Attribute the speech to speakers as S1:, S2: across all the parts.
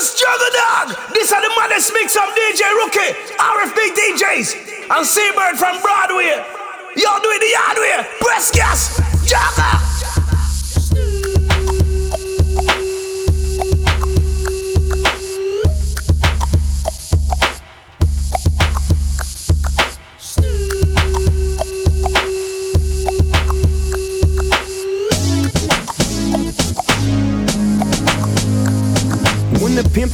S1: Just juggle dog. This are the maddest mix of DJ Rookie, RFB DJs, and Seabird from Broadway. Y'all do it the hard way. Press gas. Juggle.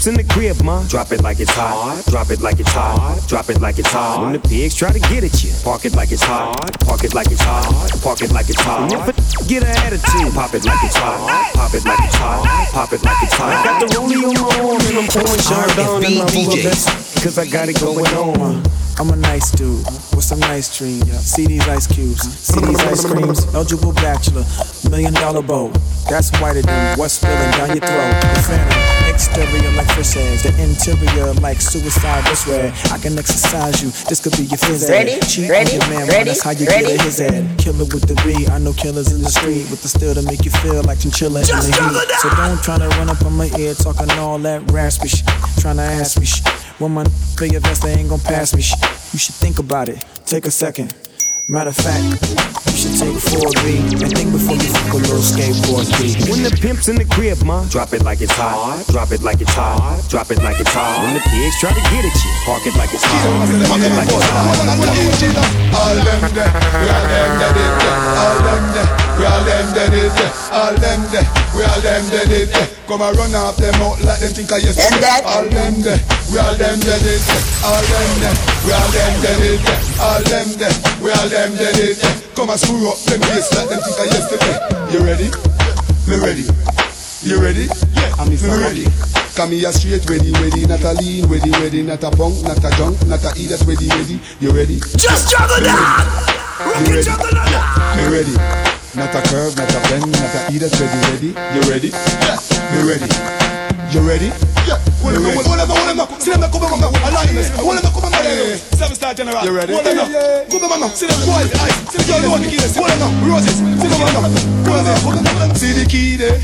S2: The in the crib, ma. Drop it like it's hot. Drop it like it's hot. Drop it like it's hot. When the pigs try to get at you, park it like it's hot. Park it like it's hot. Park it like it's hot. If a get an attitude, pop it like it's hot. Pop it like it's hot. Pop it like it's hot. I got the rollie on my arm and I'm pouring Chardonnay in my DJs. Cause I got it going on.
S3: I'm a nice dude with some nice dreams. See these ice cubes, see these ice creams. Eligible bachelor, million dollar bow. That's whiter than what's spilling down your throat. The phantom, exterior like fish eggs, the interior like suicide this red. I can exercise you, this could be your phys
S4: Ready?
S3: Cheat
S4: ready?
S3: on your man,
S4: ready?
S3: that's how you
S4: ready?
S3: get his head. Killer with the B, I know killers in the street with the steel to make you feel like chinchilla in the heat. So don't try to run up on my ear talking all that raspy shit, trying to ask me shit. When my for your vest, they ain't gon' pass me shit. You should think about it. Take a second. Matter of fact, you should take 4B and think before you fuck a little skateboard B.
S2: When the pimp's in the crib, ma, drop it like it's hot. Drop it like it's hot. Drop it like it's hot. When the pigs try to get at you, park it like it's hot. Park it like it's hot.
S5: All them there, we all them dead it All them there, we all them dead it All them there, we all them dead it Come and run off them out like them think I yes. All them there, we all them dead it All them there, we all them dead it All them there, we all them dead it Come and screw up them face like them think I yesterday. You ready? Me ready. You ready? Yeah, I'm ready. Come here straight, ready, ready, not a lean, ready, ready, not a punk, not a junk, not a eat, that's ready, ready. You ready?
S1: Just juggle that.
S5: You ready? Me ready. Not a curve, not a bend, not a eat, that's ready, ready. You ready? Yeah. Me ready. You ready? Yeah. Me ready.
S6: Whatever, whatever. See them come on, alliance. Whatever, come on, Seven star general.
S5: You ready?
S6: Whatever. Come on, see them boys, ice. See the girl, you want the keys. Whatever, roses. See them on. Whatever.
S5: See the key there.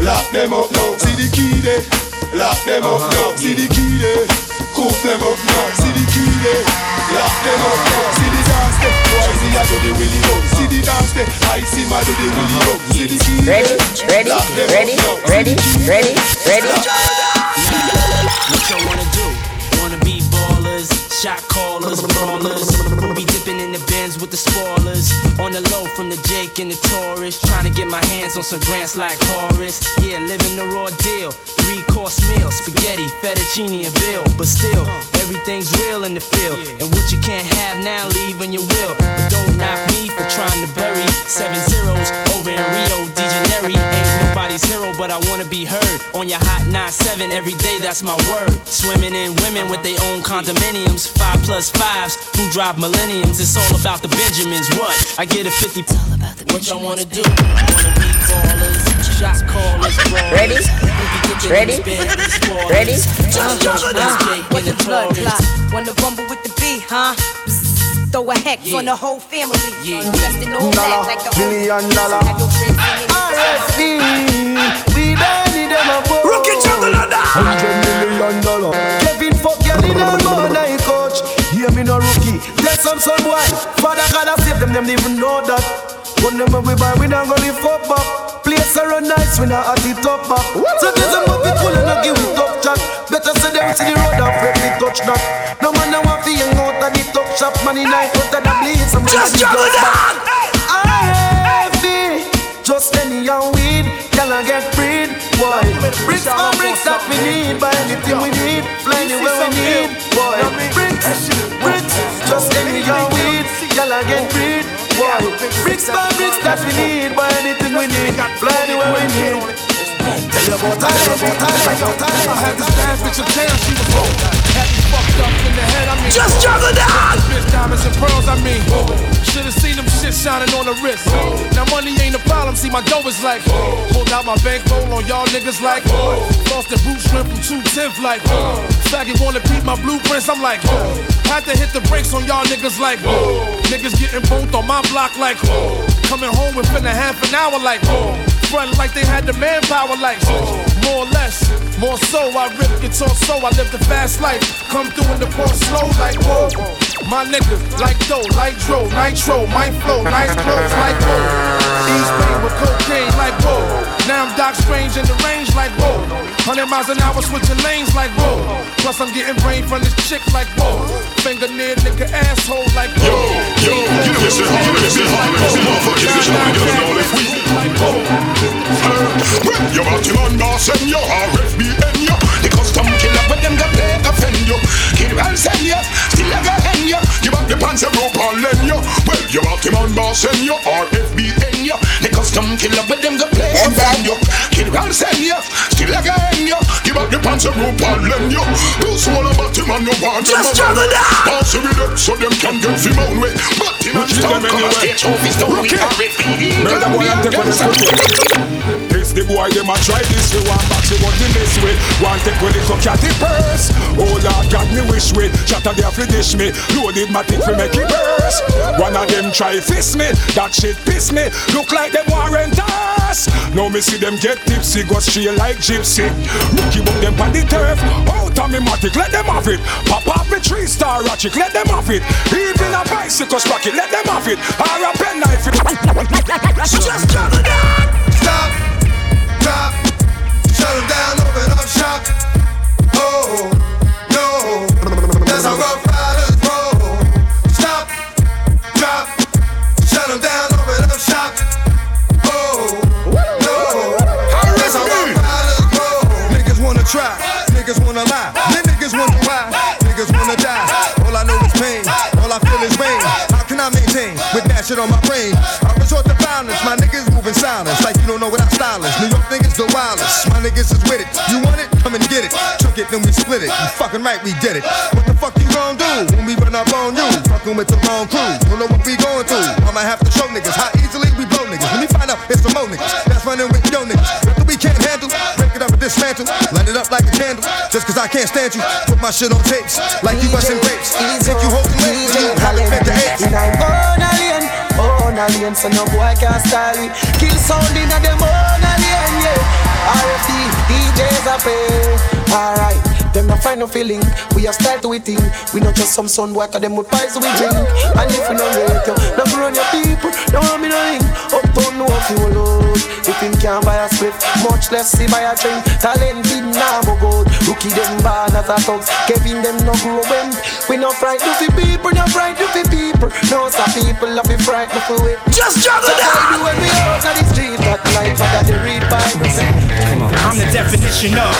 S5: Lock them up now. See the key there. Lock them up now. Uh-huh. See the key there. Cook them up now. See the key there. Lock them up. See the dance there. Boy, see I do the willy go. See the dance there. I see my do the willy go. See the key.
S4: Ready, ready,
S5: Lock them up
S4: ready, ready, ready, ready.
S7: What y'all wanna do? Wanna be ballers, shot callers, brawlers. We'll be dipping in the bins with the spoilers. On the low from the Jake and the Taurus. Trying to get my hands on some grants like Horace. Yeah, living the raw deal. Three course meal, spaghetti, fettuccine, and bill. But still, everything's real in the field. And what you can't have now, leave when you will. But don't knock me for trying to bury seven zeros over in Rio de Janeiro. Ain't nobody's hero, but I wanna be heard. On your hot 9-7 every day, that's my word. Swimming in women with their own condominiums. Five plus fives who drive millenniums. It's all about the Benjamins. What? I get a 50. It's all about the What y'all wanna do? Wanna be ballers, shot callers, brawlers.
S4: Ready? Ready? Ready? Uh-huh.
S8: What's the blood clot? Wanna rumble with the B, huh? Throw a hex on the whole family. Invest in all that like the whole
S9: billion dollar.
S8: Have your friends singing.
S9: RFB, we don't need them a boy.
S1: Rookie juggle that.
S9: Hundred million dollar. Kevin fuck girl in a man I coach. Hear me no rookie. Bless some son boy. Father God I save them, them even know that. When them we buy, we don't go live fuck back. Place are run nice, we not at it up back. So there's a movie cool and I give it tough chat. Better say them see the road and afraid to touch that. No man no want fi hang out at the top shop. Money knife out of the blade, some man
S1: Just
S9: the
S1: juggle that.
S9: Just any young weed, can I get breed? Boy, bricks for bricks that we need, buy anything we need, fly anywhere we need. Boy, bricks, bricks, just any young weed, can I get breed? Boy, bricks for bricks that we need, buy anything we need, fly anywhere we need. Tell you about time, about time, about time.
S6: I had this bad bitch in town, she was broke. Fucked up in the head, I mean.
S1: Just juggle
S6: diamonds and pearls, I mean. Should've seen them shit shining on the wrist. Now money ain't a problem, see my dough is like. Pulled out my bankroll on y'all niggas like. Lost the boot shrimp from 210th like. Faggot wanna peep my blueprints, I'm like. Had to hit the brakes on y'all niggas like. Niggas getting both on my block like. Coming home within a half an hour like. Front like they had the manpower like. More or less. More so, I rip guitar so I live the fast life. Come through in the port slow like whoa. My niggas like dough, like dro, nitro, my flow, nice clothes like whoa. East Bay with cocaine like whoa. Now I'm Doc Strange in the range like whoa. 100 miles an hour switching lanes like whoa. Plus I'm getting brain from this chick like whoa. Finger near nigga asshole like whoa.
S10: Yo, yo, you know this is how this is how this is motherfuckers this shit we just know if we like whoa. You're out your on boss and you're RFB and you The custom killer but them got play offend you. Kid and send you, still a go hang you Give up the pants and rope and lend you Well, you're out your on boss and you're RFB and you The custom killer but them got play offend you. Kid and send you, still a go hang you Give up the pants and rope and lend you Do swallow but him and you want
S11: Just juggle that.
S10: Pass it with it so them can get him own way But him and stone come and stage off his stone with RFB Murder boy and take what This the boy them a try this way One box you want the this way. One take with the cook at the purse Oh Lord got me wish with a there for dish me. Loaded my thing for make it burst. One of them try fist me. That shit piss me. Look like them warrant us. Now me see them get tipsy Go straight like gypsy. Rookie book them on the turf. Out of me matic let them have it. Pop off me three star ratchet let them have it. Even a bicycle sprocket let them have it. Or a pen knife
S11: Just juggle that
S12: Stop, drop, shut them down, open up shop. Oh, no, that's how rough riders roll. Stop, drop, shut them down, open up shop. Oh, no, that's how rough riders roll. Niggas wanna try, niggas wanna lie, then niggas wonder why, niggas wanna die. All I know is pain, all I feel is rain. How can I maintain with that shit on my brain? I resort to violence, my niggas moving silence like you don't know what I'm the wildest, my niggas is with it. You want it? Come and get it. Took it, then we split it. You fucking right, we did it. What the fuck you gon' do when we run up on you? Fucking with the wrong crew. Don't know what we going through. I'ma have to show niggas how easily we blow niggas. When we find out it's some more niggas that's running with yo niggas. What we can't handle, break it up and dismantle. Light it up like a candle. Just cause I can't stand you, put my shit on tapes like you Russian grapes. Take you holding it, you hollering at the
S9: alien, so no boy can style it. Kill sound in a them own alien, yeah. RFB, DJs are pay. Alright, them not find no feeling. We have style to it in. We not just some son boy, cause them with pies we drink. And if we no rate you, no run your people, no want me no ring. Uptown no fuel load. If him can't buy a split, much less see buy a drink. Talented now go good. Rookie them bad as a thugs. Kevin them no grow when. We no frightened for people, no frightened for people. No some people love be frightened for it.
S11: Just juggle
S9: That's
S11: that.
S9: why do when we out on the street that life I got to read Bible say.
S13: I'm the definition of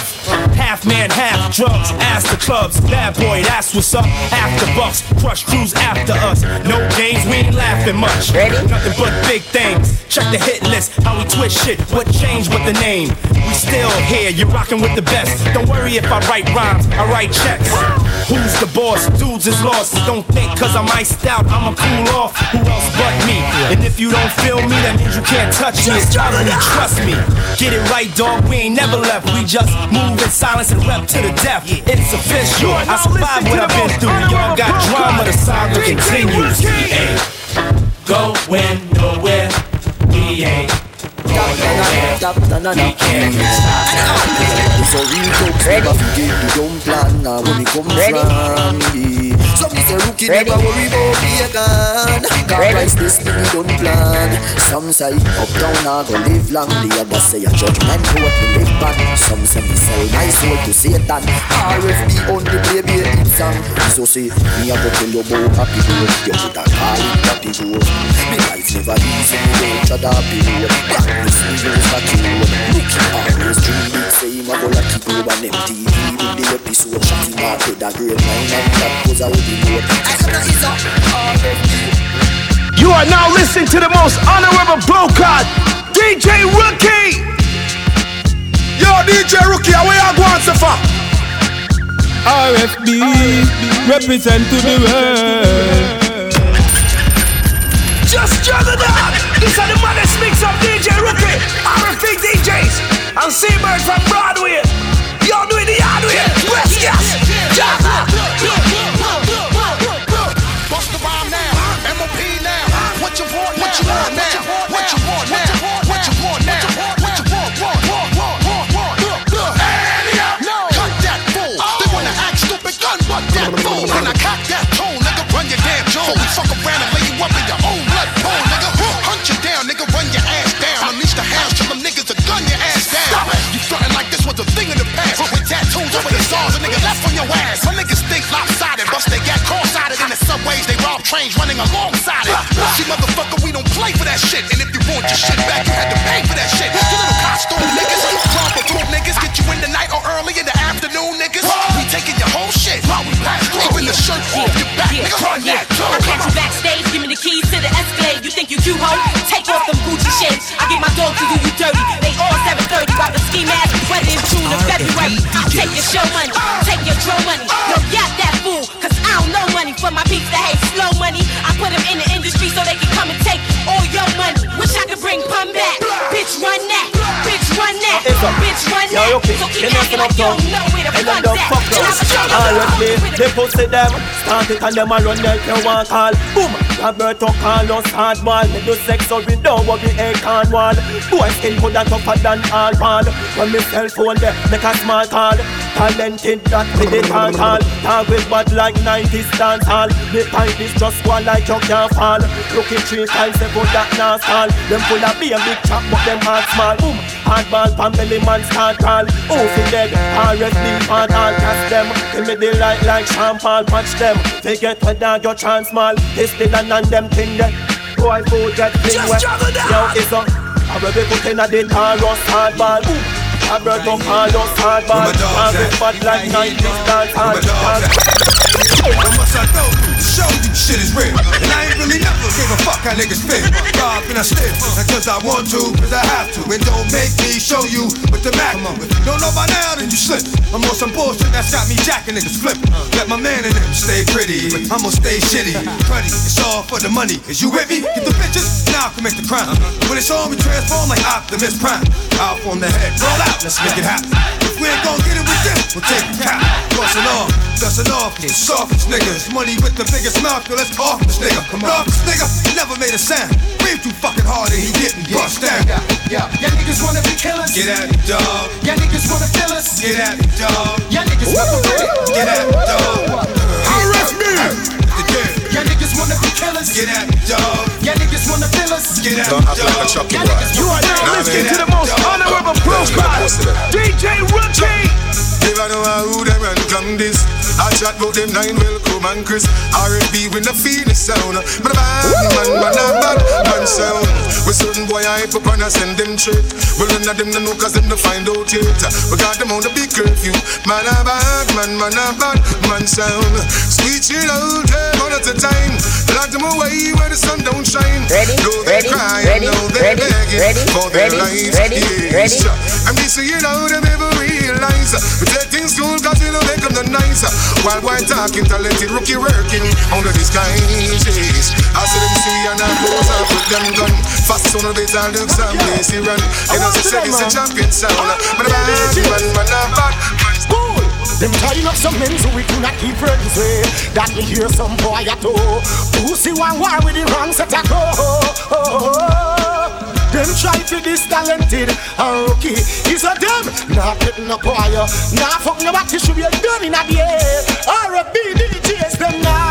S13: half man, half Ask the clubs, bad boy, that's what's up. After bucks, crush crews after us. No games, we ain't laughing much. Nothing but big things. Check the hit list, how we twist shit. What changed with the name? We still here, you're rocking with the best. Don't worry if I write rhymes, I write checks. Who's the boss? Dudes is lost. Don't think cause I'm iced out, I'ma cool off. Who else but me? And if you don't feel me, that means you can't touch me. It's trust me. Get it right, dog. We ain't never left. We just move in silence and rep to the death. It's official. I survived what I've been through. Y'all got drama, the saga continues. Hey, going nowhere. We ain't.
S9: Stop.
S13: We can't get stopped.
S14: It's a real talk, so if you get the dumb plan Now when it come
S15: Ready?
S14: Me So me say rookie
S15: Ready?
S14: never worry about bacon Can't
S15: Ready?
S14: price this thing don't plan Some say uptown I go live long. The other say a judgment to live back Some say me sell my soul to Satan. RFB on the baby hit song. So say me a go tell you about happy road. You coulda call it happy road. Me life never easy, me don't try to happy road. Blackness me for kill Rookie the episode a great And that goes out the
S11: You are now listening to the most honorable broadcast, DJ Rookie.
S6: Yo, DJ Rookie, where you going so far?
S16: RFB represent to the world.
S11: Just juggle that. This are the maddest mix of DJ Rookie, RFB DJs, and Seabird from Broadway. Y'all doing the hard way. Press gas.
S6: Bust the rhyme now. MOP now. What you want? What you want now? What you want now? What you want now? What you want? Want? Want? Want? Want? Want?
S17: Look, look. Cut that fool. They wanna act stupid. Gun butt that fool. When I cock that tone, nigga,
S18: run your damn jaw.
S17: Fuck around and lay you up in your own.
S6: Want, want.
S17: pants with tattoos over the stars. A nigga left on your ass. My niggas think lopsided, bust they get cross-sided in the subways. They rob trains running alongside it. See, motherfucker, we don't play for that shit. And if you want your shit back, you had to pay for that shit. You little costume niggas, crop or through niggas, get you in the night or early in the afternoon, niggas. We taking your whole shit while we pass through. Even the shirt off your back, nigga, run that.
S8: I catch you backstage, Escalade. You think you cute, ho? Take off them Gucci shades. I get my dog to do you dirty. They all 730, about the ski mask, whether in June or February. I'll take your show money, take your draw money. No, yap that fool, cause I don't know money for my peeps that hate slow money. I put them in the industry so they can come and take all your money. Wish I could bring pun back. Bitch, run that. Bitch, run that. Bitch, run that. So keep acting like you don't know where the fun's at.
S19: Honestly, they pussy them Start it and them a run like you want call Boom, Roberto Carlos hardball Me do sex so we don't we acorn wall Boy skin coulda tougher than all ball When me cell phone there, make a small call Talented that me the tall tall Talk with bad like 90s dance hall The pipe is just one like you can't fall Looking three times put that now stall Them full of beer big chop but them heart small. Boom, hardball family man start call. Who feel dead, RFB on all cast them. Give me the light like Sean Paul Watch them, they get with dog your chance small. This the and them thing that Boy food that thing where Yo it's a I will be putting a the Taurus hardball Roberto Carlos hardball I'm with bad like 90s dance hardball
S12: what must I know? Show you shit is real. And I ain't really never gave a fuck how niggas feel. Rob and I slip. Not cause I want to, cause I have to. And don't make me show you what the Mac with. Don't know by now, then you slip. I'm on some bullshit that's got me jacking niggas flipping. Let my man in them stay pretty. But I'm gonna stay shitty. Cruddy, it's all for the money. Is you with me? Get the bitches, now I commit the crime. When it's on, we transform like Optimus Prime. Out from the head, roll out, let's make it happen. If we ain't gon' get it with them, we'll take it cap. Crossing off, dusting off, softest niggas. Money with the biggest mouth, yo, let's off this nigga. Come on, this nigga never made a sound. Breathe too fucking hard and he getting bust down.
S20: Yeah, yeah, yeah, niggas wanna be killers.
S12: Get at me, dog.
S20: Yeah, niggas wanna kill us.
S12: Get at me, dog.
S20: Yeah, niggas wanna it.
S12: Get at me, dog.
S20: Arrest me. Yeah, niggas wanna be killers.
S12: Get at me, dog.
S20: Yeah, niggas wanna kill us.
S12: Get at
S20: me,
S12: dog. Like
S20: yeah, niggas
S6: You are now listening to the most honorable profile, DJ Rookie.
S21: If I know who them run come this. I chat about them nine welcome and Chris. R&B with the feeling sound. But a bad man, man, a bad man sound. With certain boy I hype up and I send them trip. Well none of them no know cause them no find out yet. We got them on the big curfew. Man a bad man, man a bad man sound. Sweet chill out, hey, one at a time. Lock them away where the sun don't shine.
S22: Ready,
S21: Though they
S22: ready,
S21: cry,
S22: ready,
S21: now they
S22: ready,
S21: begging
S22: ready,
S21: for their
S22: ready,
S21: lives.
S22: Ready,
S21: yes.
S22: ready.
S21: And this you know them ever realize We take things cool cause we don't make them the nice. While while talking talented rookie working Under the skies yes. I see them see and I close up with them gun. Fast on the base and look some place he run. You know say it's a champion sound. But a bad man, man, a bad
S20: Cool. Them tying up some men so we could not keep friends with. That we hear some boy at all. See one war with the wrong set of go them try to this talented and ah, rookie. Is a them. Not getting up wire. Nah, fuck nobody. Should be a gun in the air. DJs them not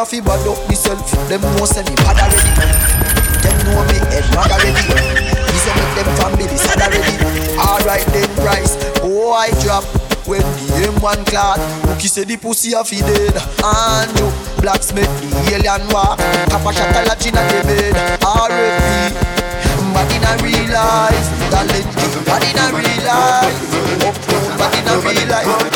S14: Nah fi bad up myself. Them know say me bad already. Them know me head mad already. Me say make them family sad already. Alright then, Bryce. Oh, I drop. When the M1 clad Cookie say the pussy a fi dead And you blacksmith the alien walk Kappa shot a la chin a the bed RFB
S23: body not realize. Darling, body not realize. Uptown body not realize.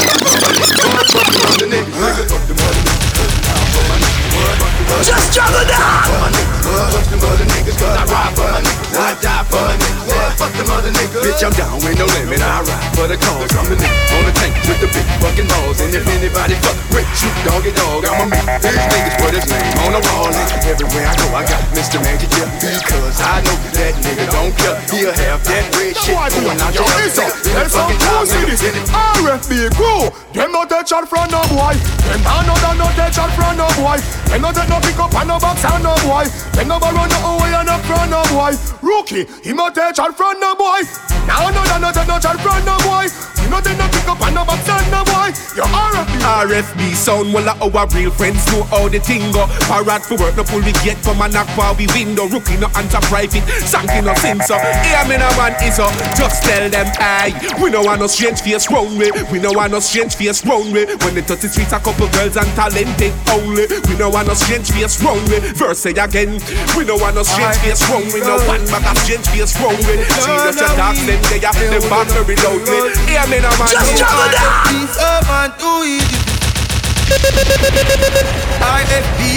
S11: Just juggle down.
S18: Fuck them other niggas, cause I ride for my niggas. I die for my niggas. Fuck them other niggas. Bitch, I'm down with no limit. I ride for the cause. I'm the nigga on the tank with the big fucking balls. And if anybody fuck with Snoop Doggy Dogg, I'ma meet these niggas put his name on the wall. And everywhere I go, I got Mr. Magic here. Because I know that nigga don't care. He'll have that red shit going out your
S13: Listen, there's some cool cities. RFB go. Them not take shot from no boy. Them another not take shot from no boy. Them not take no pick up and no box and no boy. Them no borrow no away and no from no boy. Rookie, he not take shot from no boy. Now another not take no shot from no boy. He not take no pick up and no box and no boy. Your RFB.
S20: RFB sound well uh, our real friends know how the thing go. Parrot for work, no pull we get from a knock for we window. Rookie no answer private, sanky no sin so. Hear me no man is up. Just tell them aye. We no want no strange face round way. We no want no strange face round way. When they touch the streets, a couple girls and talented only. We no want no strange face round way. Verse say again. We no want no strange face round way. No one bag of strange face round way. Serious your dogs, them they are them back very loudly. Hear me no man.
S11: Just uh, juggle down.
S9: These up and too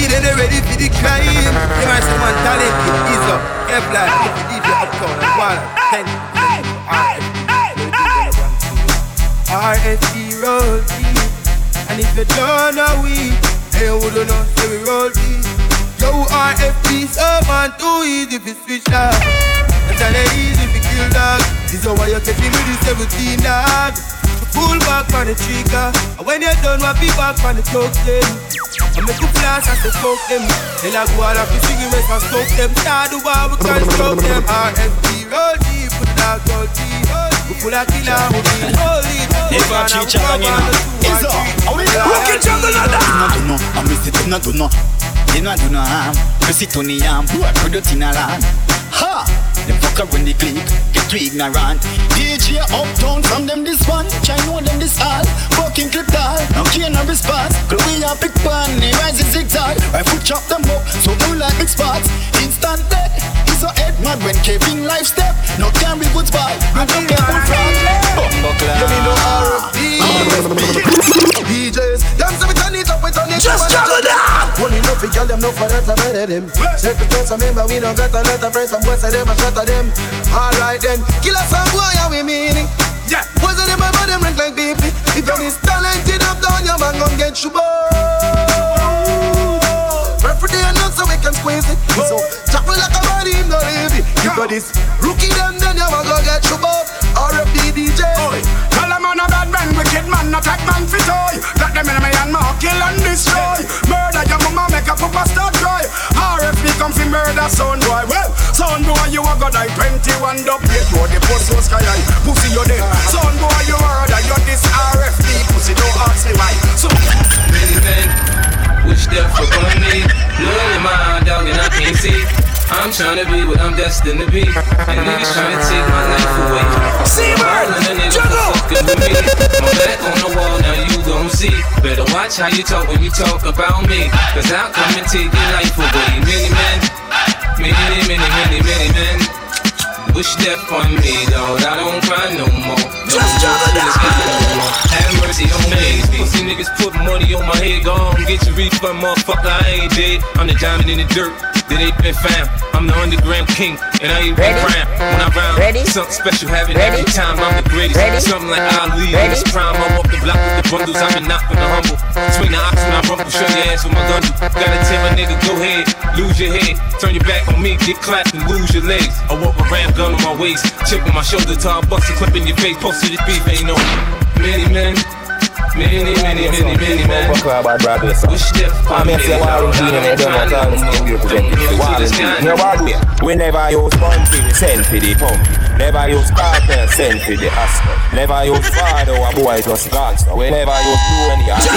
S9: then they ready for the crime. Might ease up. Uptown and one, ten, RFB roll deep. And if you don't know we, say we roll deep. Yo, RFB, man too easy to switch not easy kill dog. Why you're me the 17 dog. Pull back on the trigger. And when you're done, what be back on the choke them I make you flash and to smoke them. Then I go all of the cigarettes and smoke them. Start the war, we can stroke them. RFB, roll deep, put that roll deep. We full of killer, we be holy.
S14: Never cheat you on you know It's up, how we do
S11: Rookie juggle down.
S14: do no, I'm Mr. Do not no. You do no harm. Pussy Tony Yam, boy, put it in a Ha! When they click, get too ignorant DJ uptown from them this one Try know them this all. Fucking clip doll, no care no response. Cause we a big pan, they rise in zigzag. I foot chop them up, so do like big spots. Instant dead, a head mad when Kevin life step. No can be good spot, I don't care good front Bumbo
S9: You mean no RFB DJs, say we turn it up, we turn it
S11: Just juggle down.
S9: Only enough for girl, them no for that, I better them. Secretary, some member, we don't got a lot of friends Some boys say them, I shut them. Alright then, kill us some boy, yeah, we mean it. Yeah, boys of them, I buy them rank like beefy If you're this talented up down, your man gon' get you Preferably enough so we can squeeze it So, chop like a body, him no leave it You got this rookie them, then your man gon' get you both RFB DJ
S13: Tell them man a bad man, wicked man, not like man fit toy. Got them in my hand, mark, kill and destroy. Murder your mama, make a papa start cry. RFB come fi murder son boy. Well, son boy, you a go die 21 up here. You the post so sky high, pussy you dead. Son boy, you murder, you this RFB pussy. Don't ask me why. So.
S24: Wish death upon me. My eye, dog, and I can't see. I'm trying to be what I'm destined to be. And niggas trying to take my life away.
S11: See, Seabird, juggle.
S24: With me. My back on the wall, now you gon' see. Better watch how you talk when you talk about me. Cause I'll come and take your life away. Many men, many, many, many, many men. Wish death on me, dog. I don't cry no more. No
S11: Just juggle down.
S24: Have mercy on me. Pussy niggas put money on my head, gone. Get your refund, motherfucker. I ain't dead. I'm the diamond in the dirt. That ain't been found. I'm the underground king, and I ain't been crowned. When I round,
S25: Ready?
S24: something special happen every time. I'm the greatest.
S25: Ready?
S24: Something like Ali in his prime. I'm off the block with the bundles. I've been for the humble. Swing the ox when I rumble. Show your ass with my gun. Gotta tell my nigga, go ahead, lose your head. Turn your back on me, get clapped and lose your legs. I walk my ram gun on my waist, chip on my shoulder, tie bust a clip in your face. Posted this beef, ain't no many men. Many, many, many, many men. Wish death
S26: I mean, say Warren G and they don't know how to sing representative. Warren G. You know we never use for the send for the pump. Never use carpet send for the Oscar. Never use father or oh, boy just gangster. We never use blue any other.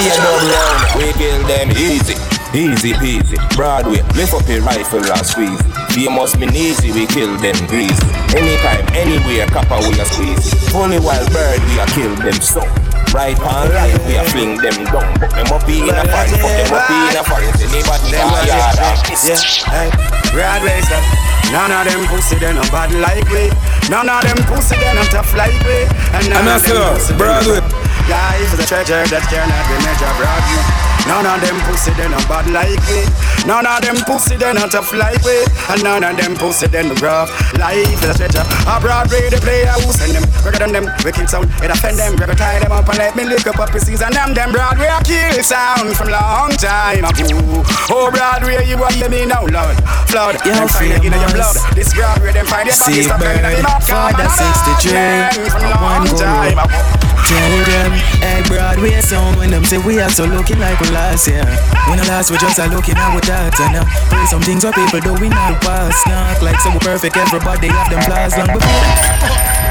S26: round. We kill them easy. Easy peasy, Broadway, lift up your rifle and squeeze. They must be easy, we kill them greasy. Anytime, anywhere, copper we a squeeze. Only wild bird we a kill them so. Right on life, we a fling them down. Fuck them up in a fan, fuck them up in a fan. Anybody got yard
S13: Yeah, hey, Broadway, sir. None of them pussy, they no bad like we. None of them pussy, they no tough like we. And none
S26: I'm
S13: of them
S26: not
S13: pussy,
S26: sure, Broadway.
S13: Life is a treasure that cannot be measured, Broadway. None of them pussy, they no bad like we. None of them pussy, they not tough like we. And none of them pussy, they no rough. Life is a treasure. A Broadway, they play a house and them. Record on them, wicked sound. It offend them, record tie them up and let me lick up up pieces. And them, them Broadway, a kill sound from long time ago. Oh, Broadway, you want hear me now, Lord. Flood, them find it in your blood. This Broadway, them find it
S27: See bird, father 63
S13: From long time
S27: go
S13: ago.
S27: Tell them, hey Broadway sound when them say we are so looking like we last year. When the last we just are looking at our data now. Play some things what people do we not pass. Not like so perfect, everybody have them flaws long before.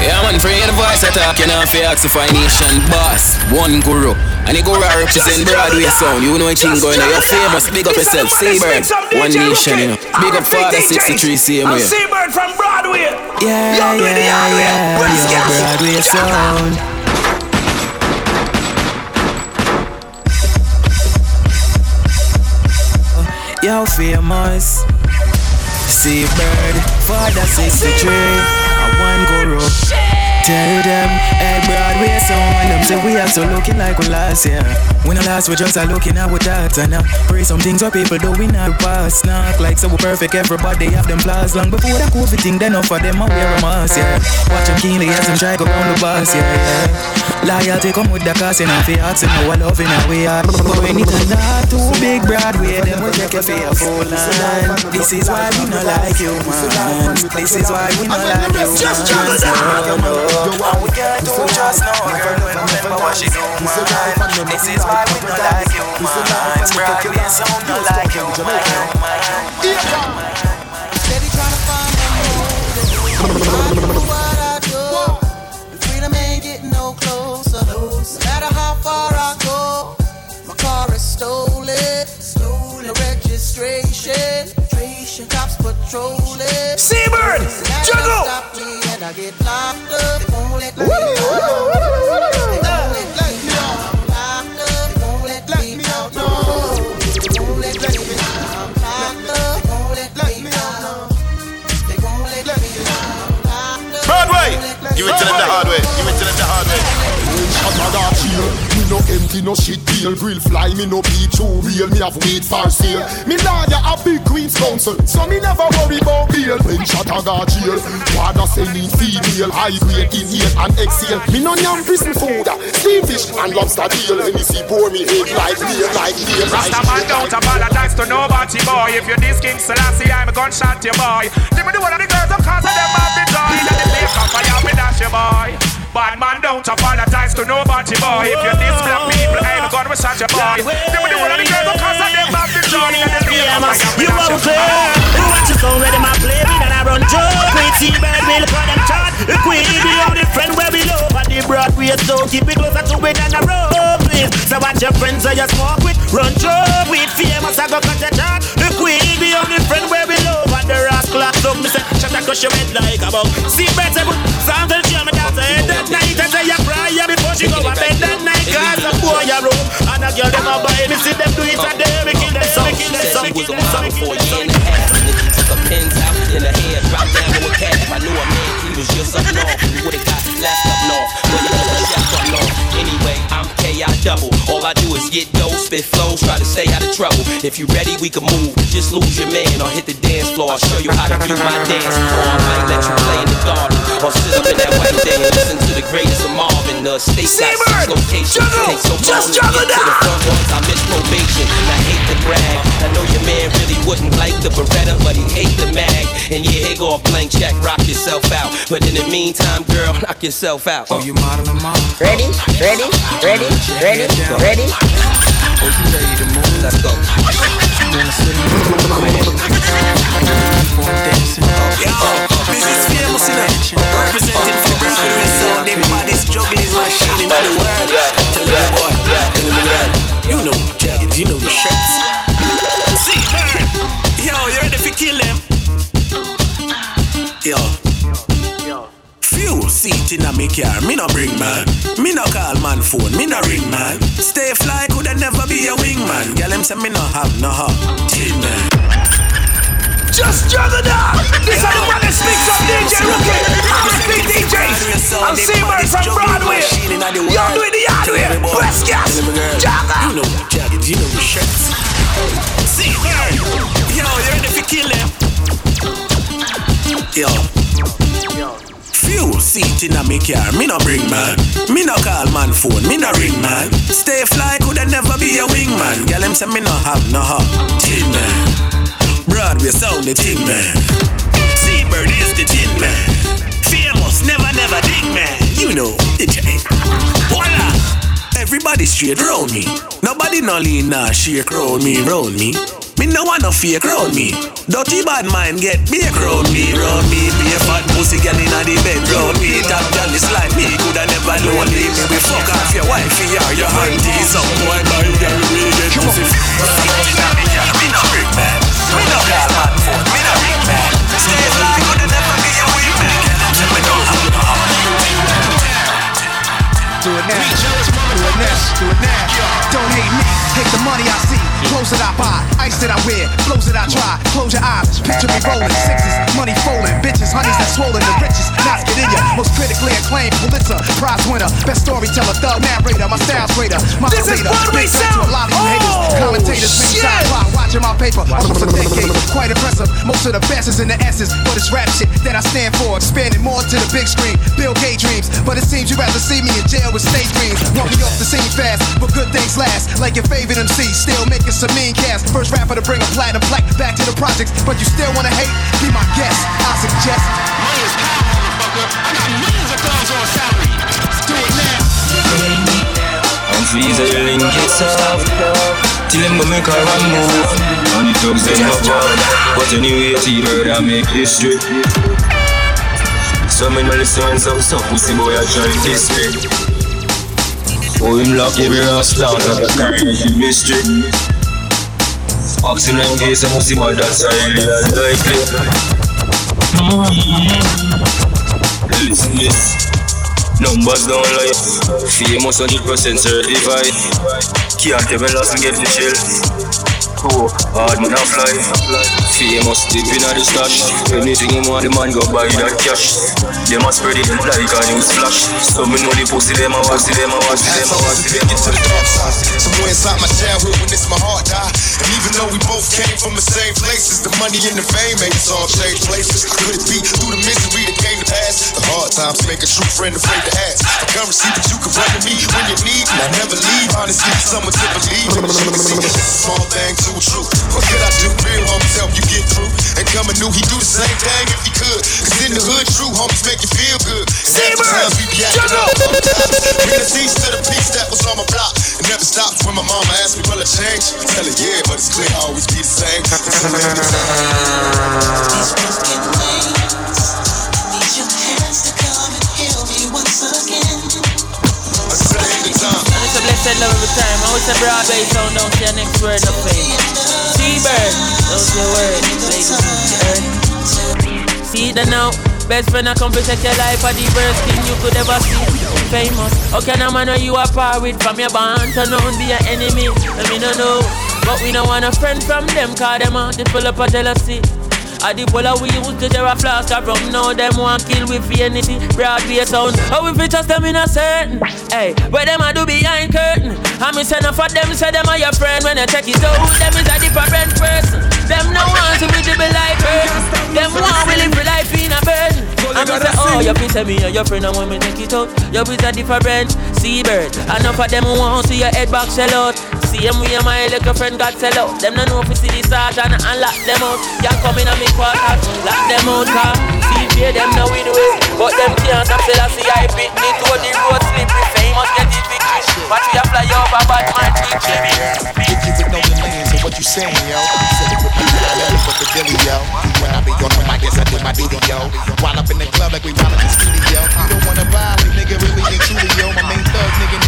S28: Yeah man, free the voice I talk, you know, for Oxify Nation Boss, one guru And the guru represent Broadway sound You know what you going on, you're famous, big up yourself Seabird, one nation, you know Big up Father 63 same
S11: I'm
S28: way
S11: Seabird from Broadway.
S27: Yeah,
S11: Y'all
S27: yeah,
S11: hard way.
S27: yeah,
S11: Press
S27: yeah. Broadway sound. Yo, famous. See bird, father 63. I want guru. Tell them, hey Broadway sound them say we are so looking like we last year. When the last we just are looking at our data now. Pray some things what people do we not pass. Knock like so we perfect, everybody have them flaws long before that COVID thing. Then enough of them I wear a mask, yeah. Watch them keenly as them try go round the bus, yeah, yeah. Loyalty come with the cost, and if you ask, and our love in a way. But when it a not too big Broadway, then we take a full line. This is why we not like you, man. This is why we not like you, man. So, no. We can't do just no girl when remember what she do, man. This is why we not like you, man. Broadway sound not like you, man.
S9: Steady trying to find my motive. I know what I do. The freedom ain't getting no closer. No matter how far I go, my car is stolen. Stolen registration. Cops patrolling.
S11: Seabird, juggle.
S9: Stop me and I get locked up. Won't let me out. Won't let me out. Locked up. Won't let me out. No. Won't let me out. Locked up. Won't let me out. They won't let me out.
S29: Broadway, give it to them the hard way. Give it to them the hard way.
S17: Shot a dark chill. Me no empty, no shit deal. Grill fly, me no be too real. Me have weed for sale. Me lawyer a big Queen's Counsel, so me never worry about bail. When shot a got jail, father send me female, high grade inhale and exhale. Me no yam prison food, steam fish and lobster deal. When me see pour me head like beer, like like
S30: Rasta man don't apologize to nobody, boy. If you this King Selassie, I'm a gunshot you, boy. Give me the one of the girls, course, of them have the joy. That the play come fire, me dash you, boy. Bad man don't apologize to nobody, boy. If you this black people, I'm a gun, we shot you, boy. Me the of the girls, of them have the joy. That the play come fire, me
S1: You won't clear. Watch your phone, ready my play, me and I run joke. Queen T-Bird, will put them chart. The Queen, the only friend where we love. And the Broadway, so keep it closer to it than a road, please. So watch your friends that you smoke with. Run joke with famous, I go cut your chart. The Queen, the only friend where we love. And the rock clock, look, me say, shut up, crush your head like a bug. See, I put something to me dance head that night. And say, you cry, before she go to bed that night. Cause a boy, you room. And a girl, them a buy me, see them do it a day. We kill them, we kill them, we kill them, we kill them.
S31: Took a pins out in the head, dropped down with a cap. I knew a man, he was just up north. You would've got left up north. Well, you the chef up north. Anyway, I'm KI double. All I do is get dough, spit flows, try to stay out of trouble. If you ready, we can move. Just lose your man or hit the dance floor. I'll show you how to do my dance. Or I might let you play in the garden. Or sit up in that white day and listen to the greatest of Marvin. The state got six locations. Take so long
S11: Just
S31: to
S11: juggle
S31: get to the front once I miss probation. And I hate to brag. I know your man really wouldn't like the Beretta, but he hate the mag. And yeah, here go a blank check, rock yourself out. But in the meantime, girl, knock yourself out. Oh, you modeling mom?
S3: Ready? Ready? Ready? Ready? Ready?
S31: You ready to move? Let's go.
S1: Is famous enough. Representing for the baddest juggling machine in the world. Tell me boy, tell me man. You know the jagged, you know the shirts. See. Yo, you ready to kill them? Seat in a me car, me no bring man. Me no call man phone, me no ring man. Stay fly, coulda never be a wingman. Girl, him say me no have no heart. Tin man. Just juggle that. This is the baddest mix of DJ Rookie. RFB DJs. I'm Seabird from Broadway. Y'all do it the hard way. West Gas. Car, me no bring man. Me no call man phone, me no ring man. Stay fly, coulda never be a wingman. Girl, him say me no have no heart. Tin man. Broadway sound the thing man. Seabird is the tin man. Famous, never never ding man. You know the J. Voila. Everybody straight round me. Nobody no lean nah shake round me, round me. Me no want no fake round me. Dirty bad mind get big round me, round me. Be a fat pussy girl inna the bed round me. Top girl is like me, coulda never lonely. Me we fuck off your wife, or your auntie. Some boy buy girl we get pussy. Me no big man, me no call man phone, me no ring man. Stay fly, coulda never be a weak man. Tell me no have no
S18: Do it now. Do it now. Do it now. Don't hate me. Hate the money I see. Clothes that I buy. Ice that I wear. Flows that I try. Close your eyes. Picture me rolling. Sixes. Money folding. Bitches. Honeys that swollen. The richest. Knots get in ya. Most critically acclaimed. Pulitzer. Prize winner. Best storyteller. Thug narrator. My style's greater. My
S1: This is Broadway
S18: Big thanks to a lot of you haters.
S1: Oh,
S18: Commentators. Spend
S1: shit.
S18: clock. Watching my paper. Almost a decade. Quite impressive. Most of the best is in the S's. But it's rap shit that I stand for. Expanding more to the big screen. Bill Gates dreams. But it seems you'd rather see me in jail with stage dreams. Want me off the scene fast. But good things last. Like your favorite MC. Still making some mean cast. First rapper to bring a platinum plaque back to the projects. But you still wanna hate? Be my guest. I suggest. Money is power, motherfucker. I got millions of thugs on salary. Do it now.
S32: And freeze a link it's off Till them go make a one move And the thugs them up on But anyway, T-Bird I make history So many no listen when some stuff pussy boy I try this me Oh him lock every rasta out of the carnage mystery Asking them case I must see my that's highly unlikely Listen this Numbers don't lie. Famous 100% certified. Can't tell me last and get the chill. Oh, hard man a fly. Famous deep in the stash. Anything you want, the man go buy that cash. Them a spread it like a news flash. So me know the pussy them a pussy them a pussy them a pussy them them a
S33: Somewhere inside my childhood when it's my heart died. And even though we both came from the same places, the money and the fame made us all change places. Could it be through the misery that came to pass? The hard times make a true friend afraid to ask. The currency, but you can run to me when you need me. I never leave, honestly, someone to believe in. See, it's a small thing to a truth. What could I do? Real homies help you get through. And coming new, he do the same thing if he could. Cause in the hood, true homies make you feel good. Sometimes we be acting up. Bring the seats to the piece that was on my block. It never stops when my mama asked me, will I change? Tell her, yeah, but it's clear I always be the same.
S34: And it's a blessed love every time. I always say Broadway sound down to your next word of fame. T-Bird, those your word, ladies and See the now. Best friend I come to take your life for the worst thing you could ever see. Famous. Can a man you are par with from your band turn on be your enemy? Let me no know. But we don't want a friend from them, cause them out to pull up a jealousy. I the puller we use to flask of rum Now them want kill for anything. Broadway sound. Oh, How we fit trust them in a certain. Hey, where them a do behind curtain? I me send for them say them are your friend. When you check it out, them is a different person Them no want to be be like burden Them want we live life in a burden I me say, oh, you piss me and your friend and me take it out. You is a different seabird. Enough of them who want to see your head back sell out. Same way my little friend got sell out. Them no know if you see the sergeant and lock them out. You come in and me quarters, lock them out car See them now we do it But them can't stop say I see I beat me to the road slippery Famous get it victory Watch me a fly over bad man keep Jimmy
S33: If you would know the names of what you saying, yo. I said it with the never with the Billy, yo. When I be on the mic, yes, I do my duty, yo. While up in the club like we while in the studio. You don't wanna violate, nigga, really and truly, yo. My main thug, nigga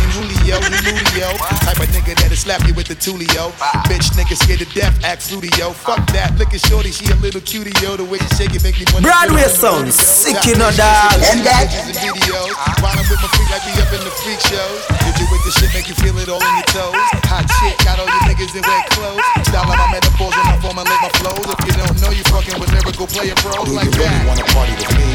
S33: named Julio, you. Type of nigga that'll slap you with the
S18: the Tulio. Bitch, nigga scared to death, act fruity. Fuck that, look at Shorty, she a little cutie, yo. The way she shake it make me wanna.
S14: Broadway sound, sick you know, dog.
S18: And that. Videos, while I'm with my freak like we up in the freak shows. Did you with the shit make you feel it all in your toes? Hot shit, got all your niggas in wet clothes. Style out my metaphors when I form and live my flows. If you don't know, you fucking with lyrical player pros like
S17: Do you
S18: that.
S17: really wanna party with me?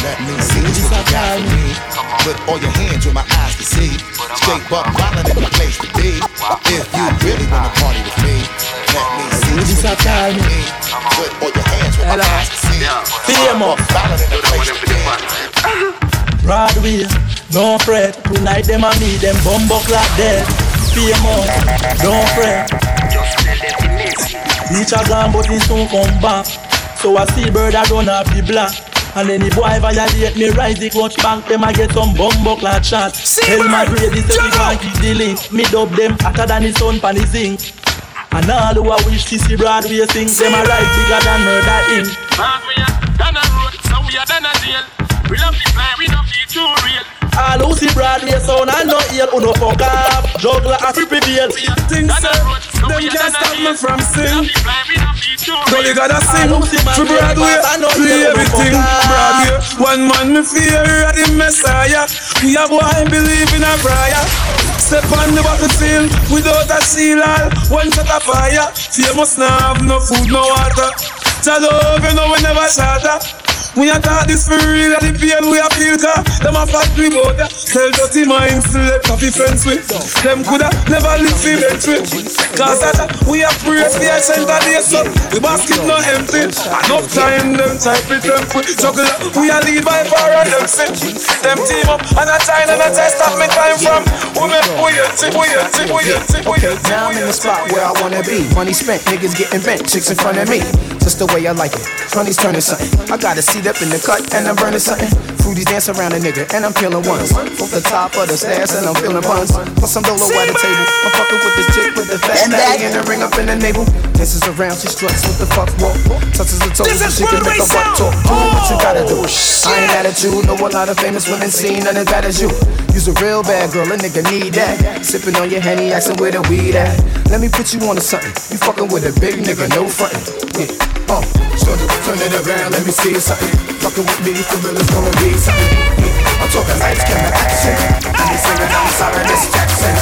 S17: Let me see what you got for me. Put all your hands where my eyes can see. Straight buck violent in the place to be. If you really wanna party with me, let me see what you got for me. Put all your hands where my eyes can see. Straight buck violent in the place to be.
S19: Broadway, no fret. Tonight them and me, them bumbo like dead. Famous, don't fret. Reach a gone, but he soon come back. So I see bird I don't have the black. And any boy violate me, rise the clutch bank, them I get some bumbo clad shot. Tell my grade, this every can't keep the link. Me dub them hotter than the sun pan the zinc. And all who I wish to see Broadway sing, them a rise bigger than murder ink.
S35: Broadway, done a road, so we are done a jail. We love the fly, we love the too real.
S19: All who see Broadway sound and no ear, who no fuck up. Juggler a free prevail.
S35: Think so, uh, them can't stop me from sing.
S16: Girl, you gotta sing for Broadway, play everything. Broadway, one man me fear of the Messiah. We have one believe in a prayer. Step on the battlefield without a shield, all one set of fire. Famous now have no food, no water. Child love, you know we never shatter. We a talk this for real, and the pain we a feel car Them a fat we bout ya Tell dirty minds to let coffee friends with. Them coulda never live fi bench with Cause that we a pray for a center day so The basket no empty. Enough time them type it them quick Juggle we a lead by far and them sit Them team up and a China and a test stop me time from. Women buoyancy, buoyancy, buoyancy, buoyancy
S11: Now I'm in the spot where I wanna be. Money spent, niggas getting bent, chicks in front of me. Just the way I like it. Money's turning something. I got a seat up in the cut and I'm burning something. Fruities dance around a nigga and I'm peeling ones. Off the top of the stairs and I'm feeling buns. Plus some dolo at the table. I'm fucking with this chick with the fat belly and the ring up in the navel. Dances around, she struts with the fuck walk. Touches the toes so she can make a butt talk. Do what you gotta do. I ain't attitude. Know a lot of famous women seen none as bad as you. You's a real bad girl, a nigga need that. Sipping on your henny, asking where the weed at. Let me put you on to something. You fucking with a big nigga, no frontin'. Yeah, uh, so turn it around, let me see something. Fucking with me, for real, it's gonna be something. I'm talking lights, camera, action. Let me sing it, I'm sorry, this Jackson.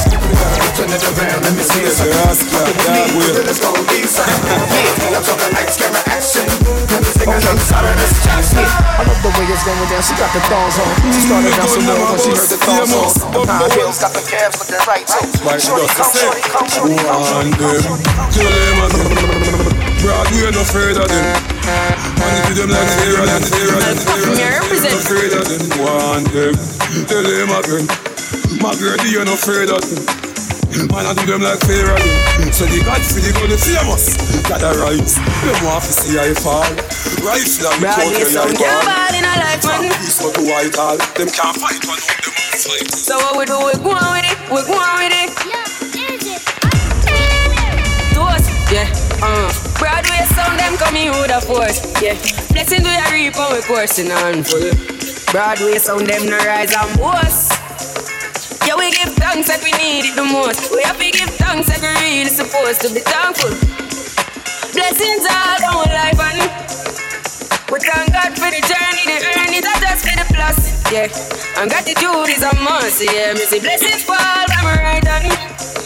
S11: Turn it around, let me see something. Fucking with me, it's gonna be something. Yeah, I'm talking lights, camera, action. Let me sing it, I'm sorry, this. I love the way it's going down. She got the thongs on. She started down some more when she heard the thongs on. High heels got the calves looking right too. Shorty come, shorty come, shorty come, shorty come, shorty come.
S16: Tell them a Broadway no afraid of them And if you them like zero, then zero, then zero No afraid of them, want them. Tell them again. My girl, you no afraid of them Man, I do them like fear of them So the God see the go the famous. Got a rights Them want to see I fall. Rights like the court when I fall
S36: ball in a life, man.
S16: East to White Hall Them can't fight one of them won't fight.
S36: So what we do, we go on with it, we go on with it. To uh. Broadway sound, them coming with a force, yeah. Blessing we a reap and we coursing on full. Broadway sound, them no rise and boast. Yeah, we give thanks like we need it the most. We have to give thanks like we really supposed to be thankful. Blessings all our life and we thank God for the journey, the earning, not just for the plus. Yeah, and gratitude is a must. Yeah, me see blessings fall from right hand.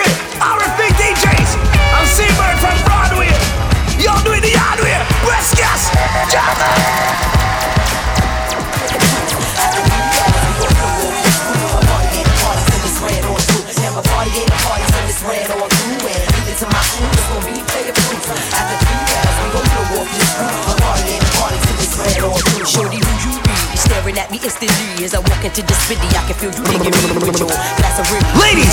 S37: Shorty, who you be? Staring at me instantly as I walk into the city. I can feel you digging me with your glass of rim.
S11: Ladies,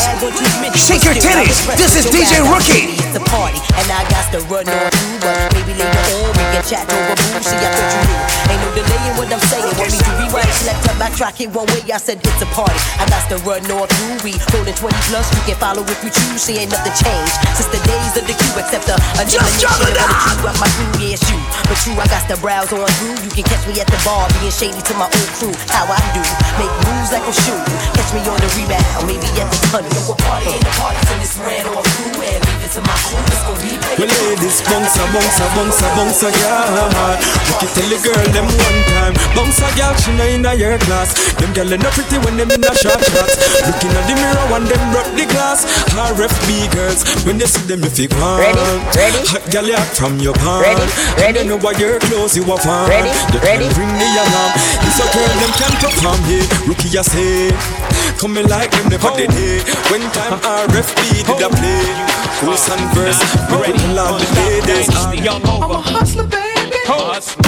S11: shake your titties. This is DJ Rookie.
S37: It's a party, and I got to run on through, but maybe later on we can chat over booze. See, I thought you knew. Ain't no delay in what I'm saying. Want me to rewind, select up, backtrack it one way. I said it's a party. I got to run on through. We rolling 20 plus. You can follow if you choose. See, ain't nothing changed since the days of the queue, except the
S11: Just drop it down.
S37: You up my crew, yeah, it's you. But true, I got to browse on through. You can catch me at the bar, being shady to my old crew. How I do, make moves like a shoe. Catch me on the rebound, maybe at the tunnel. A party ain't a party till it's ran through. And leave it to my crew. Let's go replay.
S38: Well, ladies, bounce a, bounce a, bounce a, bounce a, yeah. You can tell the girl them one time. Bounce a girl, she know in a your class. Them girl they not pretty when them in a short shorts. Looking at the mirror and them broke the glass. RFB girls, when you see them you feel calm.
S39: Ready? Ready?
S38: Hot girl you from your palm.
S39: Ready? Ready?
S38: You know what your clothes you are found.
S39: Ready?
S38: You
S39: Ready?
S38: can ring the alarm. It's a girl them can perform here. Rookie you say. Coming like them never did it. When time RFB did I play. Chorus and verse, ready to love the ladies.
S40: I'm a hustler, baby. Hustler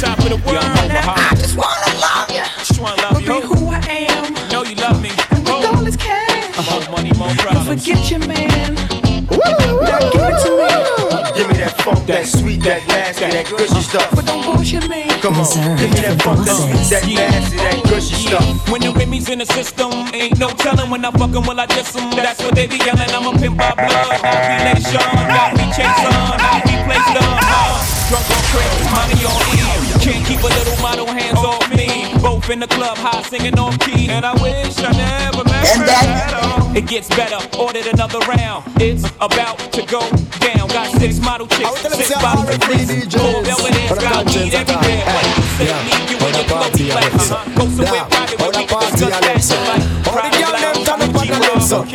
S40: Top of the world. I just wanna love you. Just wanna love you. Be who I am. Know you love me. And with all this cash. More money, more problems. Forget your man.
S41: Funk, that sweet, that nasty, that gushy stuff.
S40: But don't bullshit me.
S41: Come on, give me that funk, that sweet, that nasty, that gushy stuff.
S40: When the Remy's in the system, ain't no telling when I fuck 'em, will I diss 'em. That's what they be yelling. I'm a pimp by blood, all relation. Got me chase on, got me placed on. Drunk on crack, money on E. Can't keep a little model hands off me. Both in the club, high singing off key. And I wish I never met her at all. It gets better, ordered another round. It's about to go down. Got six model chicks, six bottles of frizz. Four Belvedere, got weed everywhere. What you say, leave you in your clothes black. Uh-huh. Go somewhere private where we can discuss fashion like private life.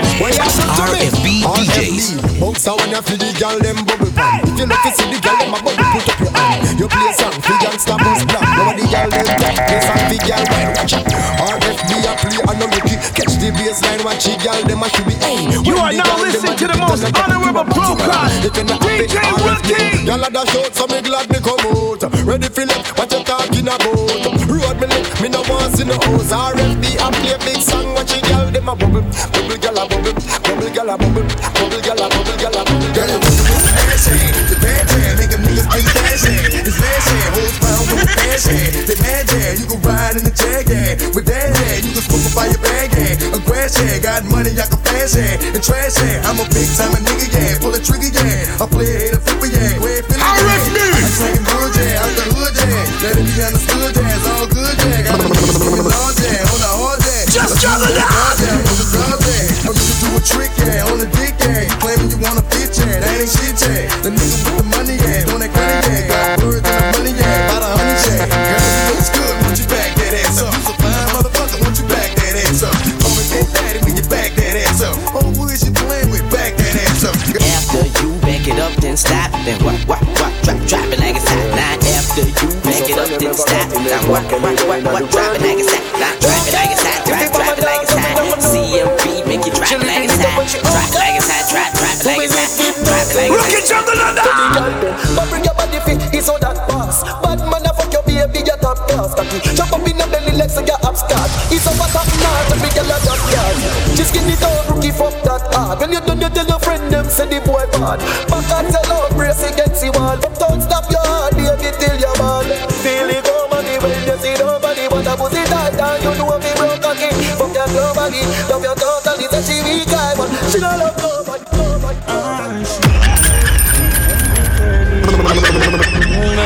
S11: RFB DJs.
S17: Bounce out when you feel the girl them bubble pan. If you look to see the girl them a bubble, put up your hand. You play song, fi gangsta boost black. Now the girl play song fi girl wine watch it. RFB a play and no rookie. Catch the baseline, watch the girl them a should be. Hey,
S6: You are now listening to the most
S17: a
S6: honorable
S17: it,
S6: broadcast.
S17: If you not have it,
S6: DJ. Rookie.
S17: Y'all a dash out, so me glad me come out. Ready for it, what you talking about? Road me lit, me no want see no hoes. RFB a play big song, watch the girl them a bubble, bubble girl a bubble, bubble girl a bubble, bubble girl a bubble
S12: with the fashion. Mad you can ride in the jag, yeah. With that jam, you can smoke up by your bag, yeah. A grass got money, I can flash, yeah. And trash. I'm a big time a nigga, yeah. Pull a trigger, yeah. I play a hater flipper, yeah. Where it feeling, yeah. I slang good, yeah. Out the hood, yeah. Let it be understood, yeah. It's all good, yeah.
S14: Stop. Now what, what, what, what, drop it like it's hot. Now drop it like it's hot, drop, drop it like it's hot. CMP make you drop it like it's hot. Drop it like it's hot, drop, drop it like it's hot. Drop it like it's hot.
S11: Rookie jungle under.
S9: But bring your body fit, it's all that pass. Bad man, I fuck your baby, your top class. Jump up in the belly, legs and your upstart. It's a what up now, the big girl top yard. Just skin it out, rookie, fuck that hard. When you done, you tell your friend them, say the boy bad. Back and tell out, she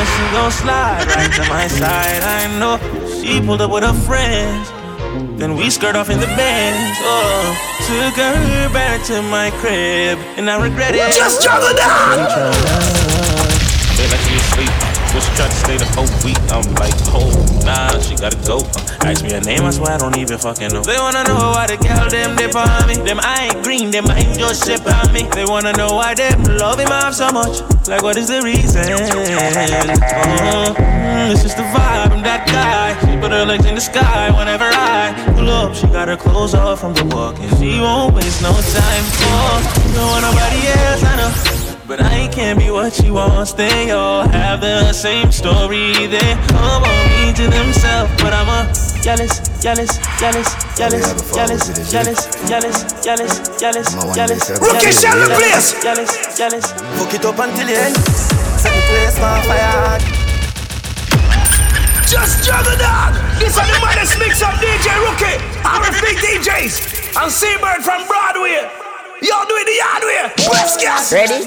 S9: she
S42: gon' slide right my side. I know she pulled up with her friends. Then we skirt off in the Benz. Oh, took her back to my crib, and I regret it.
S11: Just it down.
S42: They like me asleep. Just tried to stay the whole week. I'm like, oh, nah, she gotta go. Ask me her name, I swear I don't even fucking know. They wanna know why the girl them dip on me. Them I ain't green, them I ain't just ship on me. They wanna know why them love him off so much. Like, what is the reason? Mm, it's just the vibe, I'm that guy. She put her legs in the sky whenever I pull up. She got her clothes off from the walk, and she won't waste no time. Oh, don't want nobody else, I know. But I can't be what she wants. They all have the same story. They all want me to themselves, but I'm a jealous, jealous, jealous, jealous, jealous, jealous, jealous, jealous, jealous, jealous.
S11: Rookie, shut the place.
S42: Jealous, jealous.
S43: Fuck it up until the end. Set the place on fire.
S11: Just juggle dog. This is the maddest mix of DJ Rookie. RFB DJs and Seabird from Broadway. Y'all do it the hard way. Let's get
S4: Ready?